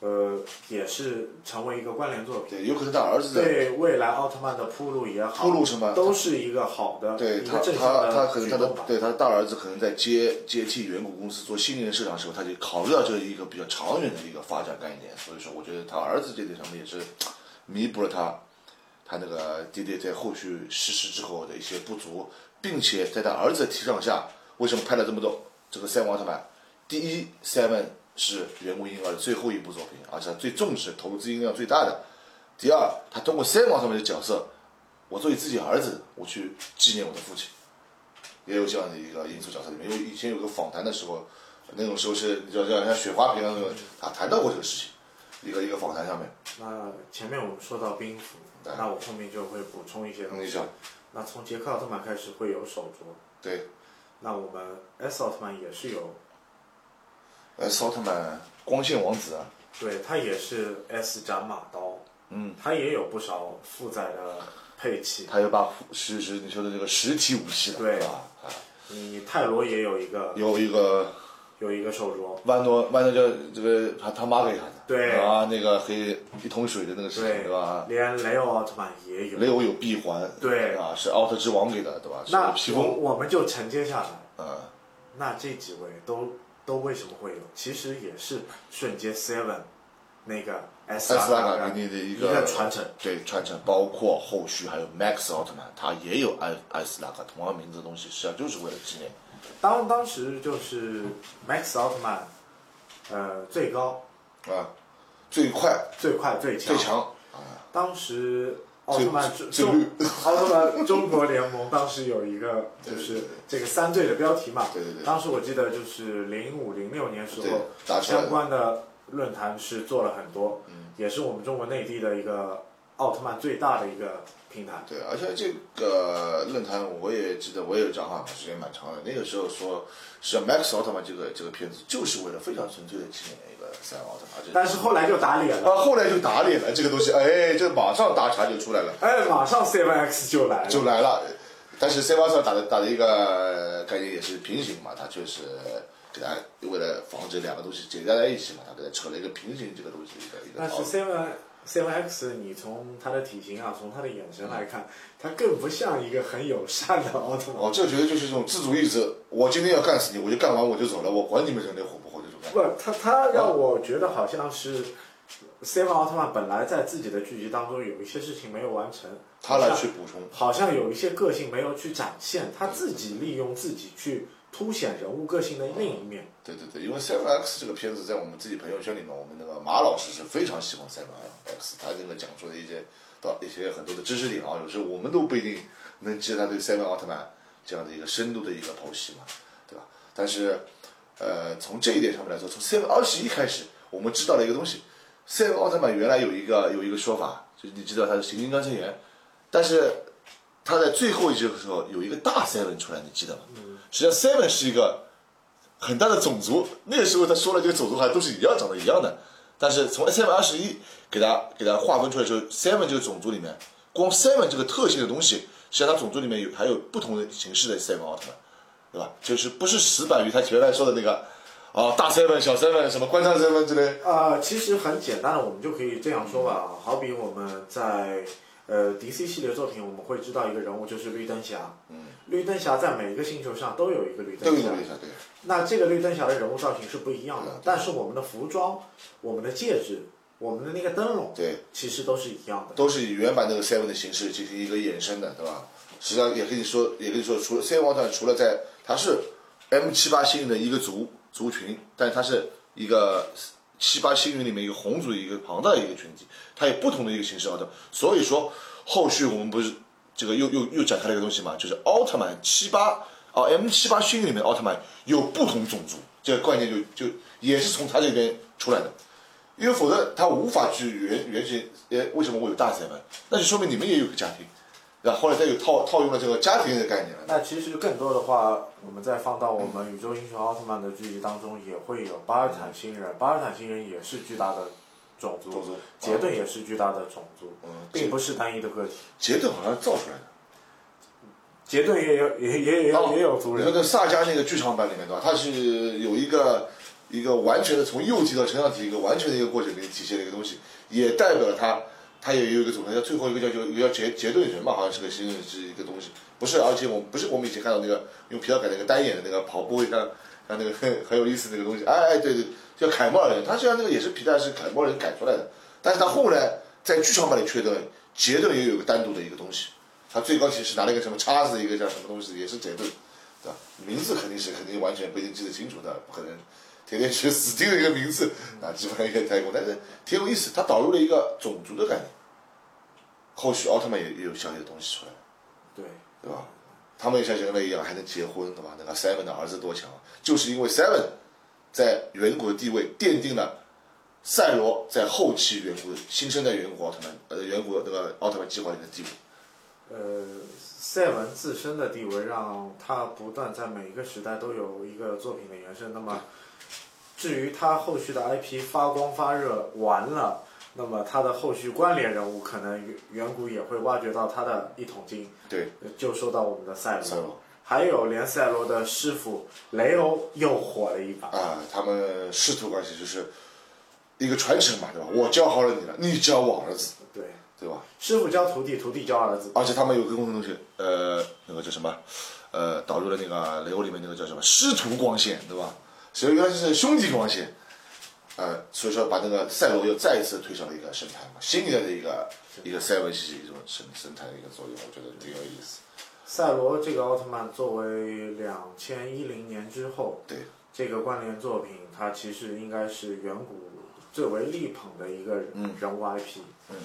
呃，也是成为一个关联作品。对，有可能他儿子对未来奥特曼的铺路也好，铺路什么都是一个好的，对他他他可能他的。对他的大儿子可能在接接替远古公司做新人社长的时候，他就考虑到这一个比较长远的一个发展概念，所以说我觉得他儿子这点上面也是弥补了他他那个爹爹在后续逝世之后的一些不足，并且在他儿子的提倡下，为什么拍了这么多这个赛文奥特曼？第一，Seven 是远古婴儿的最后一部作品，而且他最重视、投资音量最大的。第二，他通过 Seven 奥特曼的角色，我作为自己儿子，我去纪念我的父亲。也有这样的一个因素角色里面。因为以前有个访谈的时候，那种时候是你知道像像雪花瓶那种，他谈到过这个事情，一个一个访谈上面。那前面我们说到兵符，那我后面就会补充一些东西。那从杰克奥特曼开始会有手镯，对，那我们 S 奥特曼也是有，呃，奥特曼光线王子啊，对，他也是 S 斩马刀，嗯，他也有不少负载的配器。他有把是是你说的这个实体武器了，对是吧？啊，你泰罗也有一个有一个有一个手镯，万诺万诺叫这个他他妈给他的，对啊，那个黑一桶水的那个事情，对对吧？连雷欧奥特曼也有。雷欧有闭环，对啊，是奥特之王给的，对吧？是那我我们就承接下来，嗯，那这几位都都为什么会有？其实也是瞬间 Seven 那个 S 艾斯拉拉卡给你的一一个个传承。对传承，包括后续还有 Max 奥特曼，他也有艾艾斯拉卡同样名字的东西，实际上就是为了纪念。当当时就是 Max 奥特曼，呃，最高、啊，最快、最快、最强。最强，当时奥特曼中奥特曼中国联盟当时有一个就是这个三队的标题嘛。对对对当时我记得就是零五零六年时候相关的论坛是做了很多，也是我们中国内地的一个奥特曼最大的一个平台。对，而且这个论坛我也记得，我也有账号，时间蛮长的。那个时候说，是 Max 奥特曼这个这个片子就是为了非常纯粹的纪念赛奥特曼，而且但是后来就打脸了，啊，后来就打脸了，这个东西，哎，这马上大茬就出来了。哎，马上 Seven X 就来了。就来了。但是 C 八上打的打的一个概念也是平行嘛，它确实给它为了防止两个东西结合在一起嘛，它给它扯了一个平行这个东西的一个一个但是。Seven Seven X，你从他的体型啊，从他的眼神来看，他更不像一个很友善的奥特曼。哦，这绝对就是这种自主意志，我今天要干死你，我就干完我就走了，我管你们人类活不。不，他他让我觉得好像是 Seven 奥特曼本来在自己的剧集当中有一些事情没有完成，他来去补充，好像有一些个性没有去展现，他自己利用自己去凸显人物个性的另一面。对对对，因为 Seven X 这个片子在我们自己朋友圈里面，我们那个马老师是非常喜欢 Seven X，他这个讲述的一些到一些很多的知识点啊，有时候我们都不一定能接他对 Seven 奥特曼这样的一个深度的一个剖析嘛，对吧？但是，呃，从这一点上面来说，从 Seven 二十一开始，我们知道了一个东西。Seven 奥特曼原来有一个有一个说法，就是你知道他是行金刚真言，但是他在最后一集的时候有一个大 Seven 出来，你记得吗？实际上 Seven 是一个很大的种族，那个时候他说了这个种族好像都是一样长得一样的，但是从 Seven 二十一给他给他划分出来之后，Seven 这个种族里面，光 Seven 这个特性的东西，实际上它种族里面有还有不同的形式的 Seven 奥特曼，对吧？就是不是死板于他原来说的那个哦大 Seven 小 Seven 什么观察 Seven 之类。啊，其实很简单的，我们就可以这样说吧。好比我们在呃 DC 系列作品，我们会知道一个人物就是绿灯侠。嗯。绿灯侠在每一个星球上都有一个绿灯侠都有一。个对，那这个绿灯侠的人物造型是不一样的，但是我们的服装、我们的戒指、我们的那个灯笼，对，其实都是一样的。都是以原版那个 Seven 的形式进行一个衍生的，对吧？实际上也可以说，也可以说，除了 Seven 奥特曼，除了在它是 M 七八星云的一个族族群，但它是一个七八星云里面一个红族一个庞大的一个群体，它有不同的一个形式奥特。所以说后续我们不是这个又又又展开了一个东西嘛，就是奥特曼七八哦 M 七八星云里面奥特曼有不同种族，这个概念就就也是从他这边出来的。因为否则他无法去原原型，呃，为什么我有大灾难那就说明你们也有个家庭，然后后来再有套套用了这个家庭的概念了。那其实更多的话，我们再放到我们宇宙英雄奥特曼的剧集当中，也会有巴尔坦星人。巴尔坦星人也是巨大的种族，杰顿也是巨大的种族，嗯并不是单一的个体。杰顿好像造出来的，杰顿也有也也也有也有族人那萨迦那个剧场版里面对吧？它是有一个一个完全的从幼体到成长体一个完全的一个过程给你体现的一个东西，也代表了他他也有一个组合，叫最后一个叫叫一个叫杰杰顿人嘛，好像是个新是一个东西，不是，而且我不是我们以前看到那个用皮带改那个单眼的那个跑步像像那个很很有意思那个东西，哎哎对对，叫凯莫尔人，他虽然那个也是皮带是凯莫尔人改出来的，但是他后来在剧场版里确认杰顿也有个单独的一个东西。他最高级是拿了一个什么叉子，一个叫什么东西，也是杰顿，对吧？名字肯定是肯定完全不一定记得清楚的，不可能天天学死定了一个名字啊，基本上也太过，但是挺有意思，它导入了一个种族的概念，后续奥特曼也也有相应的东西出来，对，对吧？他们也像人类一样还能结婚，对吧？那个 Seven 的儿子多强，就是因为 Seven 在远古的地位奠定了赛罗在后期远古新生代远古奥特曼呃远古那个奥特曼计划里的地位。呃，赛文自身的地位让他不断在每一个时代都有一个作品的延伸。那么，至于他后续的 IP 发光发热完了，那么他的后续关联人物可能远远古也会挖掘到他的一桶金。对，就说到我们的赛罗，赛罗还有连赛罗的师傅雷欧又火了一把。啊，他们师徒关系就是一个传承嘛，对吧？我教好了你了，你教我儿子，对，对吧？师傅教徒弟，徒弟教儿子。而且他们有个共同东西，呃，那个叫什么？呃，导入了那个雷欧里面那个叫什么师徒光线，对吧？所以原来是兄弟关系，呃，所以说把那个赛罗又再一次推上了一个神坛嘛，新一代的一个一个赛文系一种神神坛的一个作用，我觉得挺有意思。赛罗这个奥特曼作为两千一零年之后对，这个关联作品，它其实应该是远古最为力捧的一个人嗯人物 IP。嗯，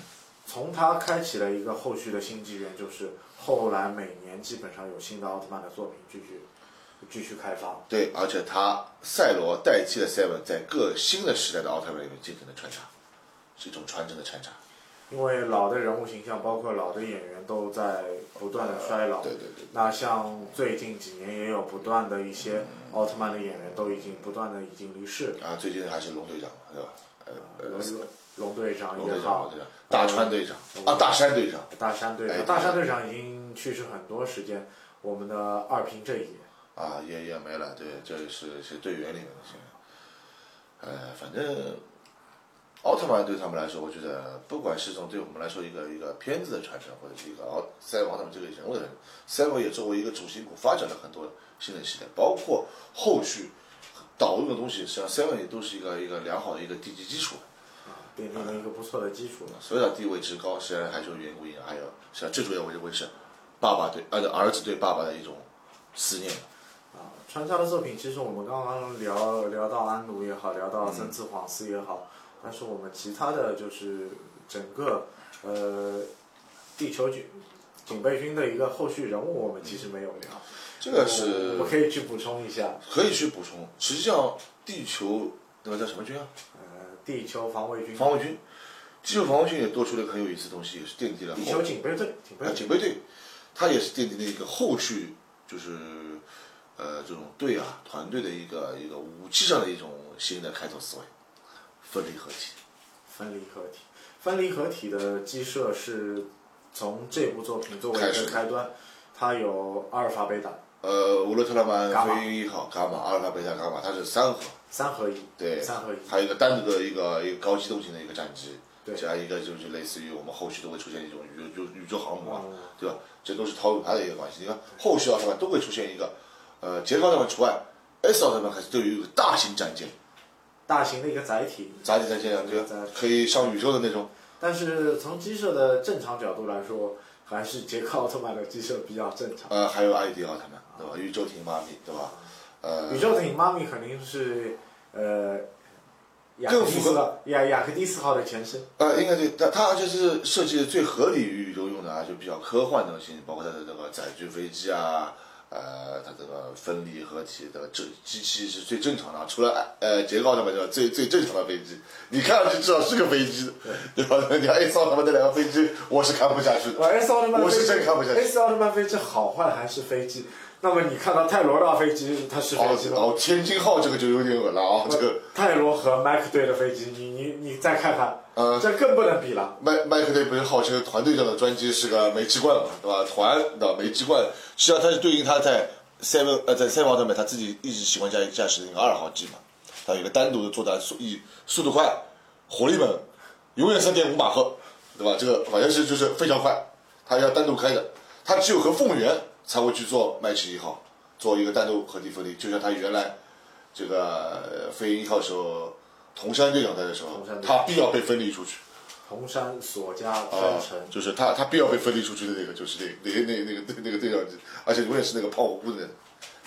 从它开启了一个后续的新纪元，就是后来每年基本上有新的奥特曼的作品继续继续开发。对，而且他赛罗代替了 Seven 在各新的时代的奥特曼里面进行了穿插，是一种传承的穿插。因为老的人物形象，包括老的演员都在不断的衰老。对对对。那像最近几年也有不断的一些奥特曼的演员都已经不断的已经离世。啊，最近还是龙队长，对吧？呃呃，龙龙队长龙队长，也好大川队长啊，大山队长，大山队哎长，大山队长已经去世很多时间。我们的二平正也，啊，也也没了，对，这是是队员里面的现在。呃，反正奥特曼对他们来说，我觉得不管是从对我们来说一个一个片子的传承，或者是一个奥赛文他们这个人物的人，赛文也作为一个主心骨，发展了很多新的系列，包括后续导入的东西，实际上 Seven 也都是一个一个良好的一个地基基础。奠定了一个不错的基础。所以它地位之高，实际上还是有缘故因，还有实际上最主要我认为是爸爸对呃儿子对爸爸的一种思念。啊，穿插的作品，其实我们刚刚聊聊到安奴也好，聊到森次晃司也好，但是我们其他的就是整个呃地球警警备军的一个后续人物，我们其实没有聊。这个我是们可以去补充一下，可以去补充。实际上，地球那个叫什么军啊？呃，地球防卫军，防卫军，地球防卫军也多出了一个很有意思的东西，也是奠定了地球警备队，警备啊，队，警备队，它也是奠定了一个后续就是呃这种队啊团队的一个一个武器上的一种新的开拓思维，分离合体。分离合体，分离合体的机设是从这部作品作为一开始。开端，它有阿尔法、贝塔。呃，乌勒特拉曼飞鹰一号伽马、阿尔法、贝塔、伽马，它是三核，三合一，对，三合一，还有一个单独的一个一个高机动性的一个战机，对。加一个就是类似于我们后续都会出现一种宇宙宇宙航母啊，嗯对吧？这都是套路它的一个关系。你看后续奥特曼都会出现一个，呃，捷克奥特曼除外，S 奥特曼还是都有一个大型战舰，大型的一个载体，载体战舰啊，对吧？可以上宇宙的那种。但是从机设的正常角度来说，还是捷克奥特曼的机设比较正常。呃，还有艾迪奥特曼，对吧？宇宙艇妈咪，对吧？呃宇，宙艇妈咪肯定是呃雅克更符合蒂斯号雅雅克蒂斯号的前身。呃，应该对，它它就是设计的最合理于宇宙用的啊，就比较科幻的东西，包括它的这个载具飞机啊，呃，它这个分离合体的这机器是最正常的啊，除了呃捷克奥特曼之外，最最正常的飞机，你看上去至少是个飞机，对吧？你看 S 奥特曼那两个飞机，我是看不下去我的。S 奥特曼我是真看不下去 S 奥特曼飞机好坏还是飞机？那么你看到泰罗拉飞机，它是飞哦机吗？哦，天津号这个就有点恶了啊，这个泰罗和麦克队的飞机，你你你再看看，呃这更不能比了。麦麦克队不是号称团队上的专机是个煤气罐嘛，对吧？团的煤气罐，实际上它是对应他在 seven 呃在 seven 奥特曼他自己一直喜欢驾驾驶的那个二号机嘛，它有一个单独的作战速以速度快，火力猛，永远三点五马赫，对吧？这个好像是就是非常快，它要单独开的，它只有和凤元才会去做麦奇一号，做一个单独合体分离，就像他原来这个呃飞鹰一号时候。铜山队长在的时候他必要被分离出去。铜山索加啊分成，，就是他他必要被分离出去的那个，就是那那那那个那个队长，而且永远是那个胖乎乎的人，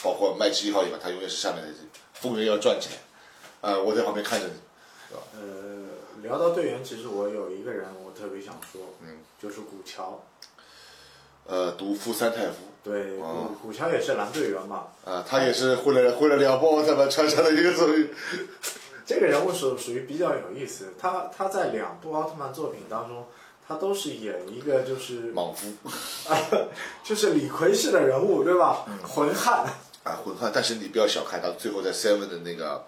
包括麦奇一号以外，他永远是下面的风云要转起来，啊、我在旁边看着你，呃，聊到队员，其实我有一个人我特别想说，嗯，就是古桥。呃，毒夫三太夫，对，哦古古桥也是蓝队员嘛。啊、他也是混了混了两波奥特曼穿上的一个作品，这个人物属属于比较有意思，他他在两部奥特曼作品当中，他都是演一个就是莽夫啊 就是李逵式的人物，对吧？嗯混汉。啊，混汉，但是你不要小看他，最后在 Seven 的那个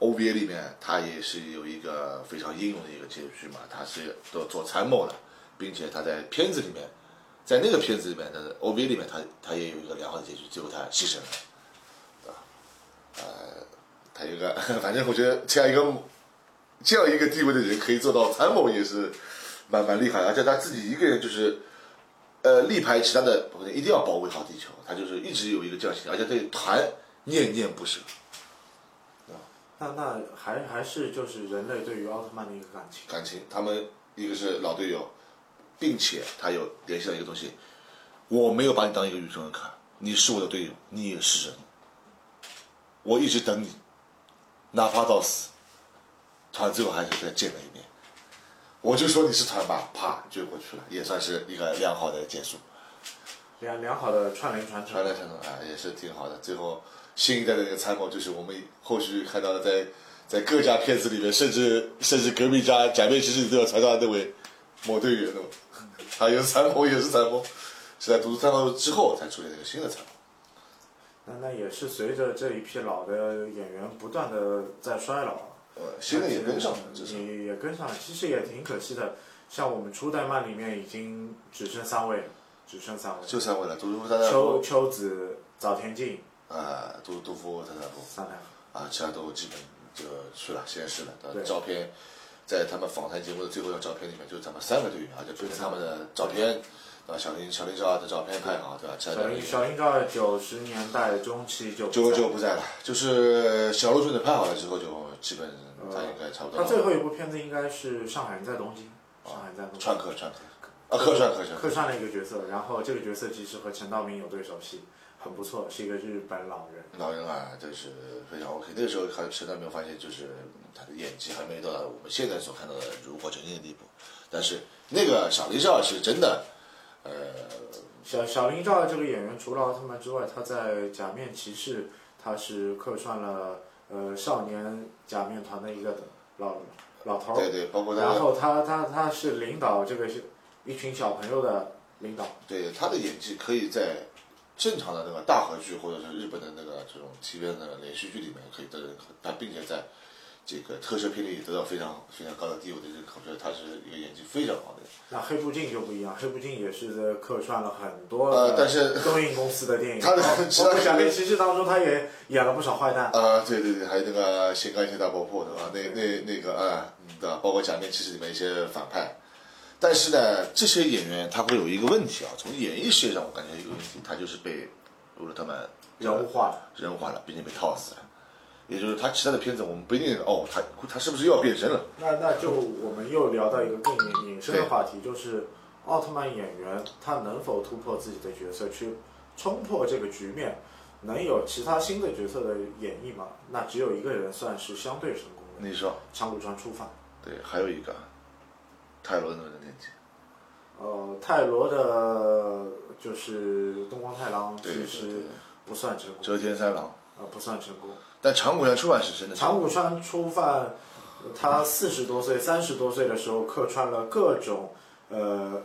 OVA 里面，他也是有一个非常英勇的一个结局嘛，他是做做参谋的，并且他在片子里面，在那个片子里面的 OVA 里面，他他也有一个良好的结局，最后他牺牲了，对吧？呃，他有一个，反正我觉得这样一个这样一个地位的人可以做到参谋也是蛮蛮厉害的，而且他自己一个人就是。呃，力排其他的，我一定要保卫好地球，他就是一直有一个这样心，而且对团念念不舍，那那还还是就是人类对于奥特曼的一个感情。感情。他们一个是老队友，并且他有联系到一个东西，我没有把你当一个宇宙人看，你是我的队友，你也是人，我一直等你，哪怕到死，团最后还是再见了一面。我就说你是团吧，啪就过去了，也算是一个良好的结束。良良好的串联传承传。来传承啊，也是挺好的。最后新一代的那个参谋，就是我们后续看到的在，在各家片子里面，甚至甚至革命家假面骑士里都要传到那位某队员的嘛，他也是参谋，也是参谋，是在独自参谋之后才出现一个新的参谋。那那也是随着这一批老的演员不断的在衰老，呃，新的也跟上了，至少也也跟上了，其实也挺可惜的。像我们初代漫里面已经只剩三位了，只剩三位。就三位了，杜杜夫、三太秋，秋子、早田进啊，杜杜夫、三太夫，三太夫。啊，其他都基本就去了实验室了。对照片在他们访谈节目的最后一张照片里面，就是咱们三个队员，而且配合他们的照片，对吧？小林小林照的照片拍好，对吧？小林小林照九十年代中期就就在就不在了，就是小鹿顺子拍好了之后，就基本他应该差不多了。他最后一部片子应该是《上海人在东京》，上海人在东京串客串客，啊，客串客串客串了一个角色，然后这个角色其实和陈道明有对手戏，很不错，是一个日本老人。老人啊，这是非常 OK。那个时候还实在没有发现，就是他的演技还没到达我们现在所看到的如火纯青的地步。但是那个小林少是真的，呃，小小林照这个演员，除了奥特曼之外，他在《假面骑士》他是客串了呃少年假面团的一个老老头儿，对对，包括他然后他他他是领导这个是一群小朋友的领导，对他的演技可以在正常的那个大河剧或者是日本的那个这种 TV 的连续剧里面可以得认可，他并且在这个特摄片里得到非常非常高的地位的认可，我觉得他是一个演技非常好的人。那黑布镜就不一样，黑布镜也是客串了很多呃但是东映公司的电影，他的他括《假面骑士》当中，他也演了不少坏蛋。啊，对对对，还有那个《新干线大爆破》对吧？那那那个啊，嗯对吧？包括《假面骑士》里面一些反派。但是呢，这些演员他会有一个问题啊，从演艺事业上我感觉有一个问题，他就是被乌鲁特曼人物化了，人物化了，并且被套死了。也就是他其他的片子，我们不一定哦，他他是不是又要变身了？那那就我们又聊到一个更引引申的话题，就是奥特曼演员他能否突破自己的角色，去冲破这个局面，能有其他新的角色的演绎吗？那只有一个人算是相对成功的，你说长谷川出发。对，还有一个泰罗那个年纪，呃，泰罗的就是东光太郎，其实不算成功，遮天三郎。呃，不算成功。但长谷川出版是真的，长谷川初犯，他四十多岁、三十多岁的时候客串了各种呃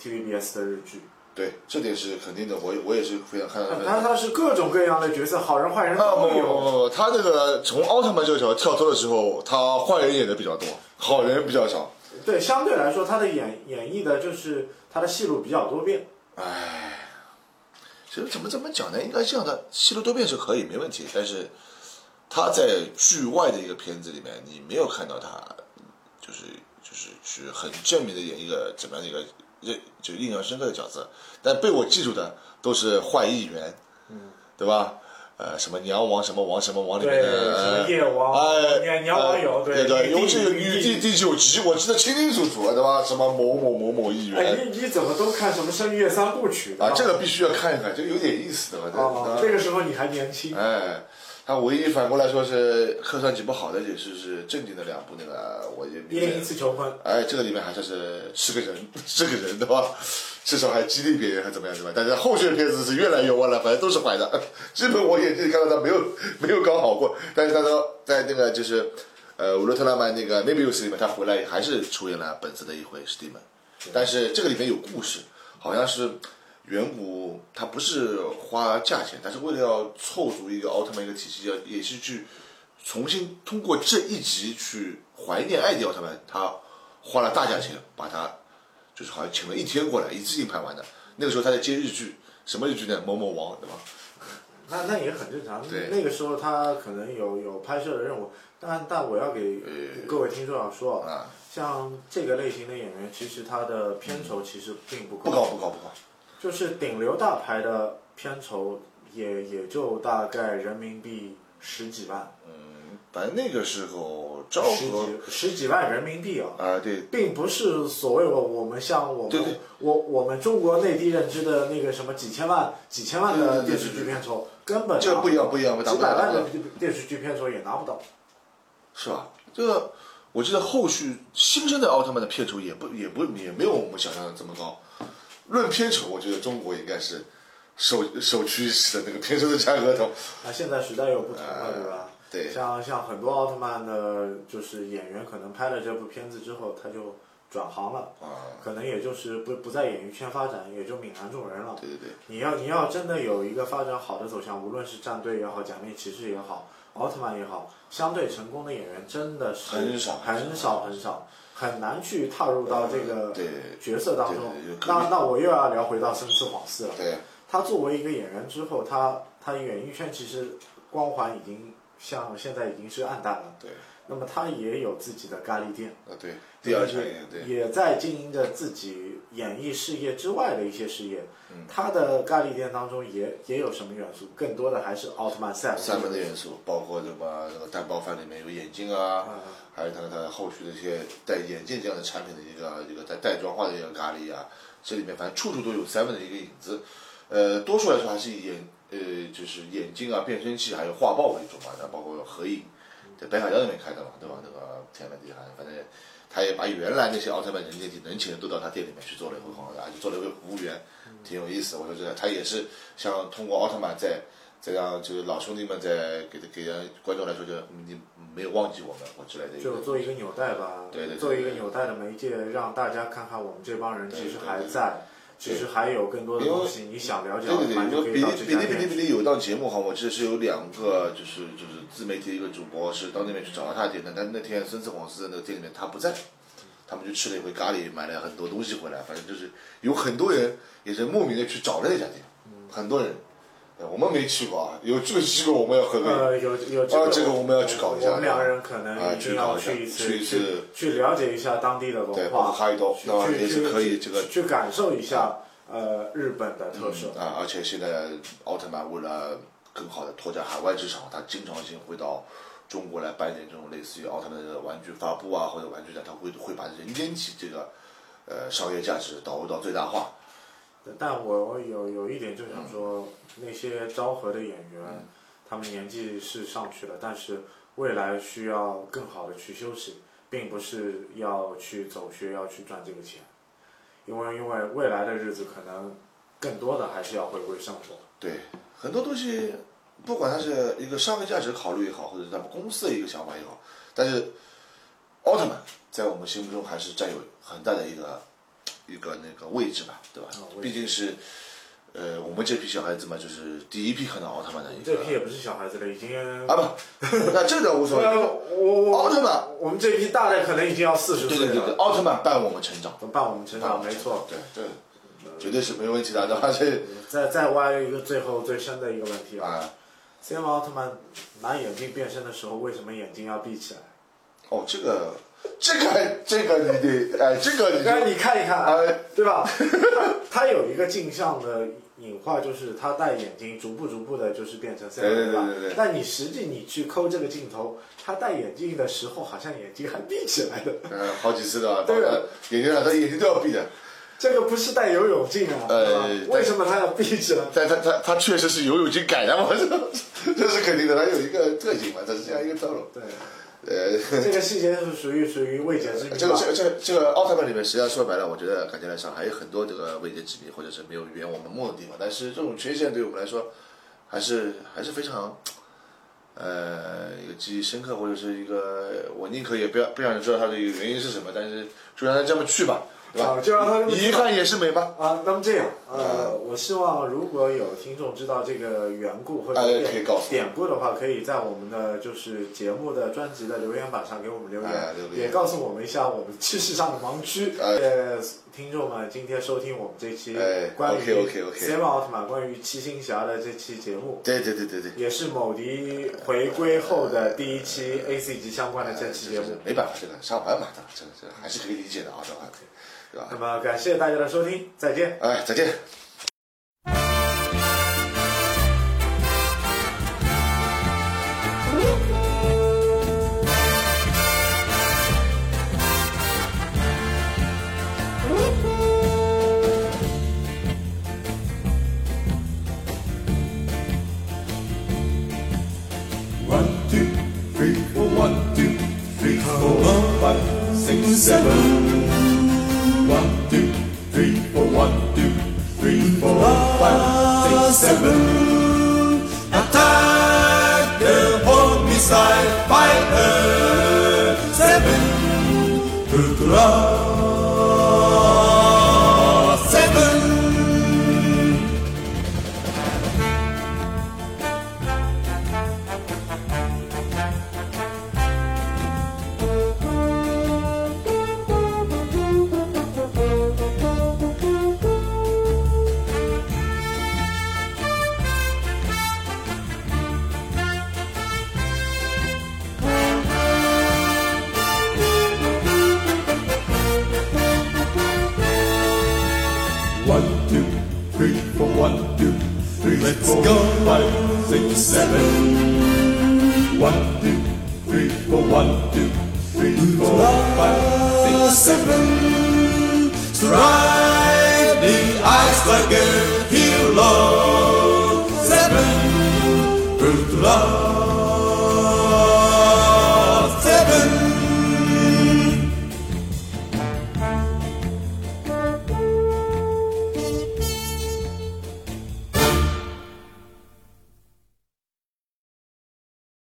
TVBS 的日剧，对，这点是肯定的。我我也是非常看到他他是各种各样的角色，好人坏人都有。不，他这个从奥特曼这个角度跳脱的时候，他坏人演的比较多，好人比较少。对，相对来说，他的演演绎的就是他的戏路比较多变。其实怎么怎么讲呢？应该这样的，戏路多变是可以没问题，但是他在剧外的一个片子里面，你没有看到他就是就是去很正面的演一个怎么样的一个印就印象深刻的角色，但被我记住的都是坏议员，嗯，对吧？呃，什么娘王什么王什么王里面，的什么呃夜王、哎，娘娘王有，对对，尤其是女女帝第九集，我记得清清楚楚，对吧？什么某某某某议哎，员你你怎么都看什么《声乐三部曲》啊，这个必须要看一看，这个有点意思的，对哦吧？，这个时候你还年轻，哎，他唯一反过来说是客串几部好的，也是是正经的两部，那个我也一零一次求婚，哎，这个里面还算是是个人，是个人，对吧？至少还激励别人，还怎么样，对吧？但是后续的片子是越来越歪了，反正都是坏的。基本我眼睛里看到他没有没有搞好过，但是他说在那个就是呃乌鲁特拉曼那个 Maybe Us 里面，他回来还是出演了本色的一回史蒂文，但是这个里面有故事，好像是远古他不是花价钱，他是为了要凑足一个奥特曼一个体系，要也是去重新通过这一集去怀念爱迪奥特曼，他花了大价钱把他就是好像请了一天过来一次性拍完的。那个时候他在接日剧，什么日剧呢？某某王，对吧？那那也很正常对。那个时候他可能有有拍摄的任务，但但我要给各位听众要说啊，像这个类型的演员，其实他的片酬其实并不高不高不高不高。就是顶流大牌的片酬也也就大概人民币十几万，嗯反正那个时候昭十和几十几万人民币啊，啊，对并不是所谓我我们像我们对对我我们中国内地认知的那个什么几千万几千万的电视剧片酬，根本这个不一样不一样几百万的电视剧片酬也拿不到。是吧？这个我记得后续新生的奥特曼的片酬也不也不也没有我们想象的这么高。论片酬，我觉得中国应该是首首屈一指的那个片酬的价格头。啊，现在时代又不同了，呃对吧？对像像很多奥特曼的，就是演员可能拍了这部片子之后，他就转行了，啊，可能也就是不不在演艺圈发展，也就泯然众人了。对对对，你要你要真的有一个发展好的走向，无论是战队也好，假面骑士也好，奥特曼也好，相对成功的演员真的是很少很少很少，很难去踏入到这个角色当中那那我又要聊回到生之晃四了。对，他作为一个演员之后，他他演艺圈其实光环已经像现在已经是暗淡了。对，那么他也有自己的咖喱店，啊对，第二产业对，也在经营着自己演艺事业之外的一些事业。嗯他的咖喱店当中也也有什么元素？更多的还是奥特曼赛三门的元素，包括什么那个蛋包饭里面有眼镜啊，嗯还有它它后续的一些带眼镜这样的产品的一个一个带带妆化的一个咖喱啊，这里面反正处处都有 seven 的一个影子。呃，多数来说还是以眼呃就是眼镜啊、变声器还有画报为主嘛，那包括合影，在北海道那边开的嘛，对吧？那个天门地海，反正他也把原来那些奥特曼人杰地能请的都到他店里面去做了一回广告，而且做了一个服务员，挺有意思。我说这个他也是想通过奥特曼在再让就是老兄弟们在给给人观众来说，就嗯你没有忘记我们我之类的。就做一个纽带吧，对对对做一个纽带的媒介，让大家看看我们这帮人其实还在，其实还有更多的东西，你想了解的话对对对，曼就比到这家利比利比利店比利有档节目哈，我记得是有两个就是就是自媒体的一个主播是到那边去找到他的店的，但那天孙子广司的那个店里面他不在，他们就吃了一回咖喱，买了很多东西回来，反正就是有很多人也是莫名的去找了那家店，很多人，呃我们没去过啊，有这个机会我们要很呃，有有啊这个我们要去搞一下我们两个人可能啊一定要去搞一下去一次，去一次去了解一下当地的对文化，北海道去那也是可以这个去感受一下呃日本的特色。啊，而且现在奥特曼为了更好的拓展海外市场，他经常性会到中国来办一点这种类似于奥特曼的玩具发布啊，或者玩具展，他会会把人间级这个呃商业价值导入到最大化。但我有有一点就想说，那些昭和的演员，嗯他们年纪是上去了，但是未来需要更好的去休息，并不是要去走穴，要去赚这个钱，因为因为未来的日子可能更多的还是要回归生活。对，很多东西，不管它是一个商业价值考虑也好，或者是咱们公司的一个想法也好，但是奥特曼在我们心目中还是占有很大的一个一个那个位置吧，对吧毕竟是。呃，我们这批小孩子嘛，就是第一批看到奥特曼的一个这批也不是小孩子了，已经啊不，那这个无所谓。呃 我我奥特曼，我们这批大的可能已经要四十岁对对对对，了，奥特曼伴我们成长，伴我们成长，没错。对对，绝对是没问题的，对吧？这再再挖一个最后最深的一个问题啊。啊，C M 奥特曼拿眼镜变身的时候，为什么眼睛要闭起来？哦，这个这个这个你得哎，这个你刚才你看一看，哎对吧？他他有一个镜像的隐化，就是他戴眼镜逐步逐步的，就是变成 C 对对对吧？但你实际你去抠这个镜头，他戴眼镜的时候，好像眼睛还闭起来的。嗯好几次的，对的，眼睛啊，他眼睛都要闭的，这个不是戴游泳镜啊，呃为什么他要闭起来？但他他他确实是游泳镜改的嘛，这 这是肯定的，他有一个特性嘛，他是这样一个套路。对，呃，这个细节是属于属于未解之谜。这个这个这个这个奥特曼里面，实际上说白了，我觉得感觉来上还有很多这个未解之谜，或者是没有圆我们梦的地方。但是这种缺陷对我们来说，还是还是非常，呃，一个记忆深刻，或者是一个我宁可也不要不想知道它的一个原因是什么，但是就让它这么去吧，对吧？啊就让它遗憾也是美吧。啊，那么这样，呃，我希望如果有听众知道这个缘故或者哎典可以告诉典故的话，可以在我们的就是节目的专辑的留言板上给我们留言，哎留言也告诉我们一下我们知识上的盲区。哎呃，听众们今天收听我们这期哎关于马奥特曼关于七星侠的这期节目。对对对对对。也是某迪回归后的第一期 A C 级相关的这期节目。没办法，这个上玩嘛？这个这个还是可以理解的啊，对吧？对吧那？么感谢大家的收听，再见。哎，再见。One, one, six, seven. Attack the home missile fighter, seven. Good luck. Six, seven. One, two, three, four, one, two, three, four, five, six, seven. Strike the ice like a hero. Seven, Ultra